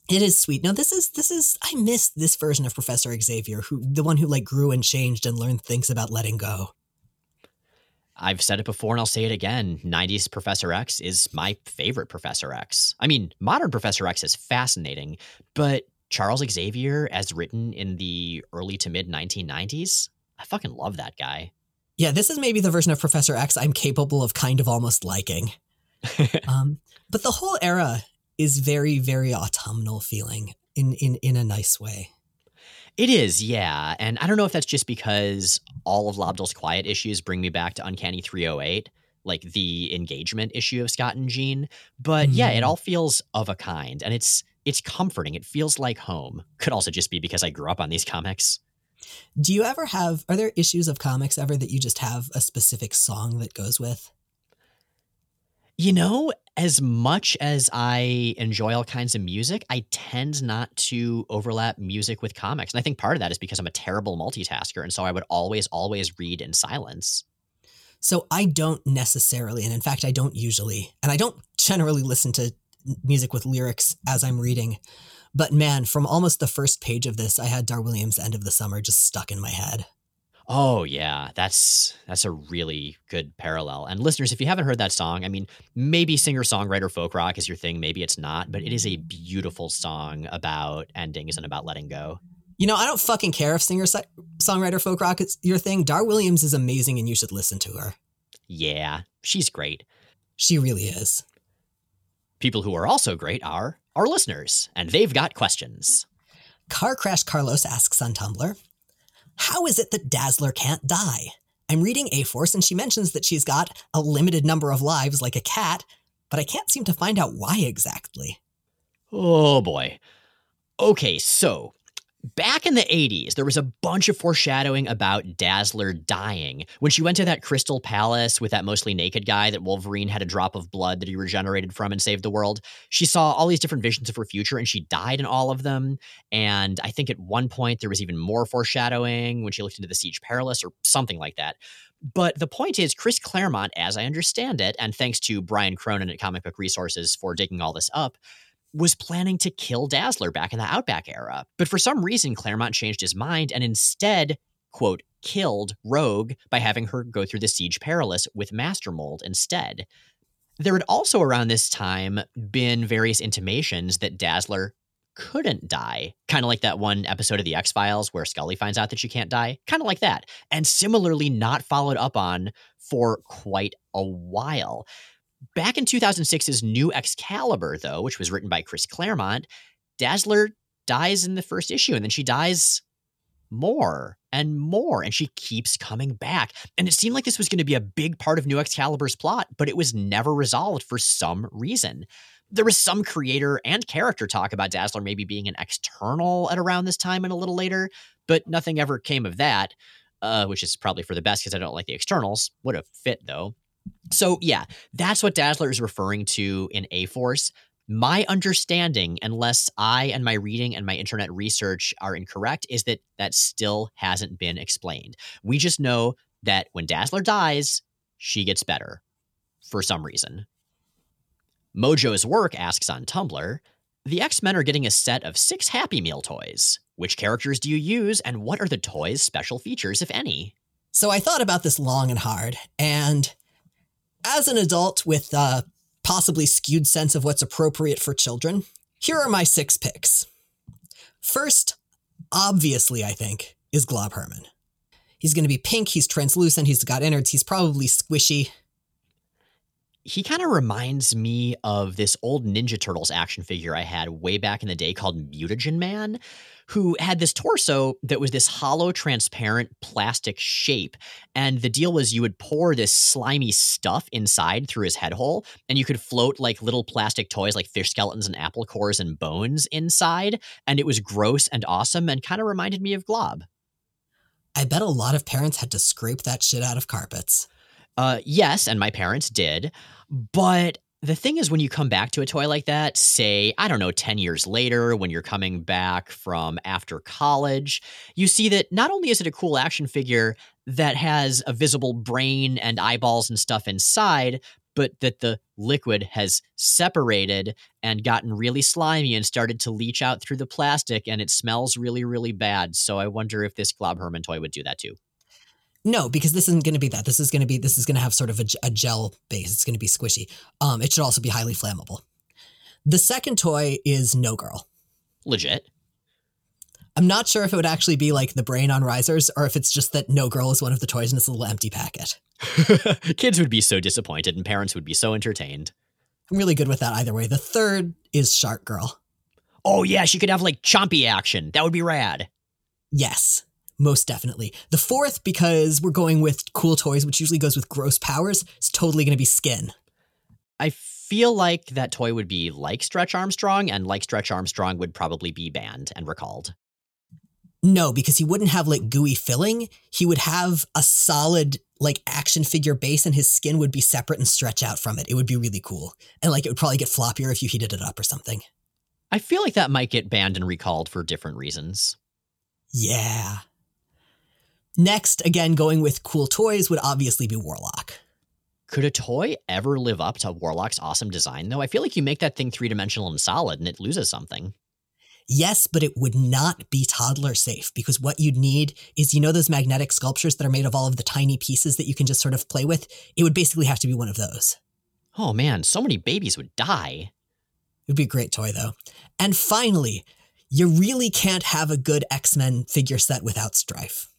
It is sweet. Now this is this is I miss this version of Professor Xavier, who the one who like grew and changed and learned things about letting go. I've said it before and I'll say it again. 90s Professor X is my favorite Professor X. I mean, modern Professor X is fascinating, but Charles Xavier, as written in the early to mid 1990s, I fucking love that guy. Yeah, this is maybe the version of Professor X I'm capable of kind of almost liking. um, but the whole era is very, very autumnal feeling in, in, in a nice way. It is, yeah. And I don't know if that's just because all of Lobdell's quiet issues bring me back to Uncanny 308, like the engagement issue of Scott and Jean. But mm-hmm. yeah, it mm-hmm. all feels of a kind and it's it's comforting. It feels like home. Could also just be because I grew up on these comics. Do you ever have are there issues of comics ever that you just have a specific song that goes with? You know, as much as I enjoy all kinds of music, I tend not to overlap music with comics. And I think part of that is because I'm a terrible multitasker. And so I would always, always read in silence. So I don't necessarily, and in fact, I don't usually, and I don't generally listen to music with lyrics as I'm reading. But man, from almost the first page of this, I had Dar Williams' End of the Summer just stuck in my head. Oh yeah, that's that's a really good parallel. And listeners, if you haven't heard that song, I mean, maybe singer-songwriter folk rock is your thing, maybe it's not, but it is a mm-hmm. beautiful song about endings and about letting go. You know, I don't fucking care if singer songwriter folk rock is your thing. Dar Williams is amazing and you should listen to her. Yeah, she's great. She really is. People who are also great are our listeners, and they've got questions. Car Crash Carlos asks on Tumblr how is it that Dazzler can't die? I'm reading A Force and she mentions that she's got a limited number of lives like a cat, but I can't seem to find out why exactly. Oh boy. Okay, so Back in the 80s, there was a bunch of foreshadowing about Dazzler dying. When she went to that crystal palace with that mostly naked guy that Wolverine had a drop of blood that he regenerated from and saved the world, she saw all these different visions of her future and she died in all of them. And I think at one point there was even more foreshadowing when she looked into the Siege Perilous or something like that. But the point is, Chris Claremont, as I understand it, and thanks to Brian Cronin at Comic Book Resources for digging all this up, was planning to kill Dazzler back in the Outback era. But for some reason, Claremont changed his mind and instead, quote, killed Rogue by having her go through the Siege Perilous with Master Mold instead. There had also around this time been various intimations that Dazzler couldn't die. Kind of like that one episode of The X Files where Scully finds out that she can't die. Kind of like that. And similarly, not followed up on for quite a while. Back in 2006's New Excalibur, though, which was written by Chris Claremont, Dazzler dies in the first issue and then she dies more and more and she keeps coming back. And it seemed like this was going to be a big part of New Excalibur's plot, but it was never resolved for some reason. There was some creator and character talk about Dazzler maybe being an external at around this time and a little later, but nothing ever came of that. uh, which is probably for the best because I don't like the externals. Would have fit though. So yeah, that's what Dazzler is referring to in A Force. My understanding, unless I and my reading and my internet research are incorrect, is that that still hasn't been explained. We just know that when Dazzler dies, she gets better for some reason. Mojo's Work asks on Tumblr The X Men are getting a set of six Happy Meal toys. Which characters do you use, and what are the toys' special features, if any? So I thought about this long and hard, and as an adult with a possibly skewed sense of what's appropriate for children, here are my six picks. First, obviously, I think, is Glob Herman. He's going to be pink, he's translucent, he's got innards, he's probably squishy he kind of reminds me of this old Ninja Turtles action figure I had way back in the day called Mutagen Man, who had this torso that was this hollow, transparent plastic shape. And the deal was you would pour this slimy stuff inside through his head hole, and you could float like little plastic toys like fish skeletons and apple cores and bones inside. And it was gross and awesome and kind of reminded me of Glob. I bet a lot of parents had to scrape that shit out of carpets. Uh, yes, and my parents did. But the thing is, when you come back to a toy like that, say, I don't know, 10 years later, when you're coming back from after college, you see that not only is it a cool action figure that has a visible brain and eyeballs and stuff inside, but that the liquid has separated and gotten really slimy and started to leach out through the plastic and it smells really, really bad. So I wonder if this Glob Herman toy would do that too. No, because this isn't going to be that. This is going to be this is going to have sort of a, a gel base. It's going to be squishy. Um, it should also be highly flammable. The second toy is No Girl. Legit. I'm not sure if it would actually be like the brain on risers or if it's just that No Girl is one of the toys in this little empty packet. Kids would be so disappointed and parents would be so entertained. I'm really good with that either way. The third is Shark Girl. Oh yeah, she could have like chompy action. That would be rad. Yes most definitely. The fourth, because we're going with cool toys, which usually goes with gross powers, is totally going to be skin. I feel like that toy would be like Stretch Armstrong, and like Stretch Armstrong would probably be banned and recalled. No, because he wouldn't have like gooey filling. He would have a solid like action figure base, and his skin would be separate and stretch out from it. It would be really cool. And like it would probably get floppier if you heated it up or something. I feel like that might get banned and recalled for different reasons. Yeah. Next, again, going with cool toys would obviously be Warlock. Could a toy ever live up to Warlock's awesome design, though? I feel like you make that thing three dimensional and solid and it loses something. Yes, but it would not be toddler safe because what you'd need is, you know, those magnetic sculptures that are made of all of the tiny pieces that you can just sort of play with? It would basically have to be one of those. Oh man, so many babies would die. It would be a great toy, though. And finally, you really can't have a good X Men figure set without Strife.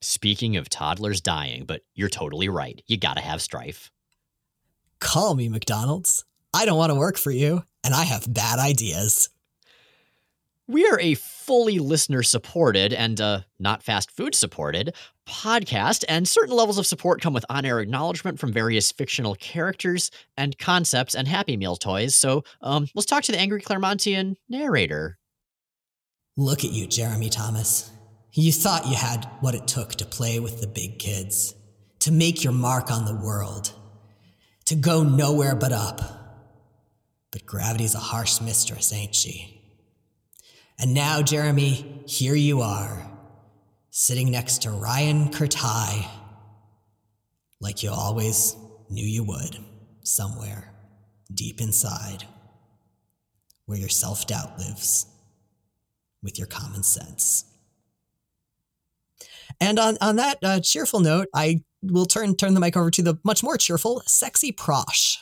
Speaking of toddlers dying, but you're totally right. You gotta have strife. Call me, McDonald's. I don't want to work for you, and I have bad ideas. We are a fully listener supported and uh, not fast food supported podcast, and certain levels of support come with on air acknowledgement from various fictional characters and concepts and Happy Meal toys. So um, let's talk to the angry Claremontian narrator. Look at you, Jeremy Thomas. You thought you had what it took to play with the big kids, to make your mark on the world, to go nowhere but up. But gravity's a harsh mistress, ain't she? And now, Jeremy, here you are, sitting next to Ryan Kurtai, like you always knew you would, somewhere deep inside, where your self doubt lives, with your common sense. And on, on that uh, cheerful note, I will turn turn the mic over to the much more cheerful, sexy Prosh.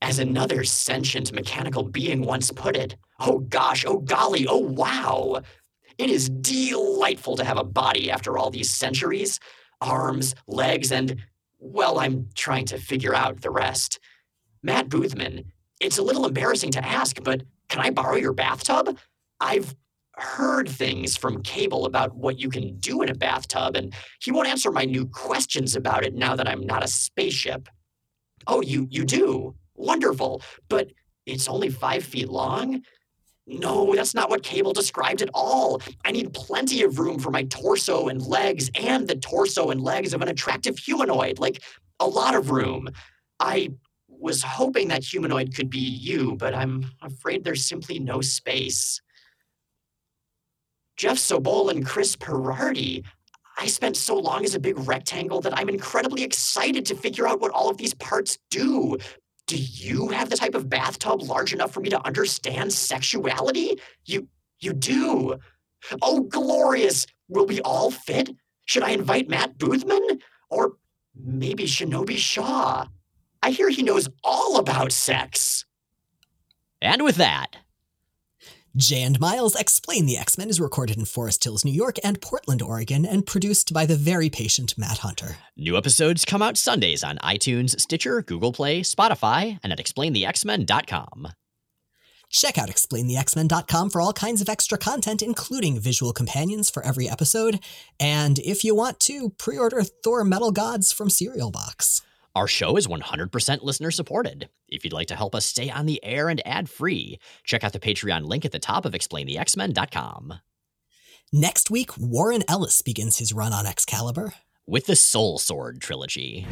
As another sentient mechanical being once put it, oh gosh, oh golly, oh wow. It is delightful to have a body after all these centuries. Arms, legs, and, well, I'm trying to figure out the rest. Matt Boothman, it's a little embarrassing to ask, but can I borrow your bathtub? I've heard things from Cable about what you can do in a bathtub, and he won't answer my new questions about it now that I'm not a spaceship. Oh, you you do? Wonderful. But it's only five feet long? No, that's not what Cable described at all. I need plenty of room for my torso and legs and the torso and legs of an attractive humanoid, like a lot of room. I was hoping that humanoid could be you, but I'm afraid there's simply no space. Jeff Sobol and Chris Perardi. I spent so long as a big rectangle that I'm incredibly excited to figure out what all of these parts do. Do you have the type of bathtub large enough for me to understand sexuality? You you do. Oh, glorious! Will we all fit? Should I invite Matt Boothman? Or maybe Shinobi Shaw? I hear he knows all about sex. And with that, Jay and Miles Explain the X Men is recorded in Forest Hills, New York and Portland, Oregon, and produced by the very patient Matt Hunter. new episodes come out Sundays on iTunes, Stitcher, Google Play, Spotify, and at explainthexmen.com. Check out explainthexmen.com for all kinds of extra content, including visual companions for every episode. And if you want to, pre order Thor Metal Gods from Serial Box. Our show is 100% listener supported. If you'd like to help us stay on the air and ad free, check out the Patreon link at the top of explainthexmen.com. Next week, Warren Ellis begins his run on Excalibur. With the Soul Sword trilogy.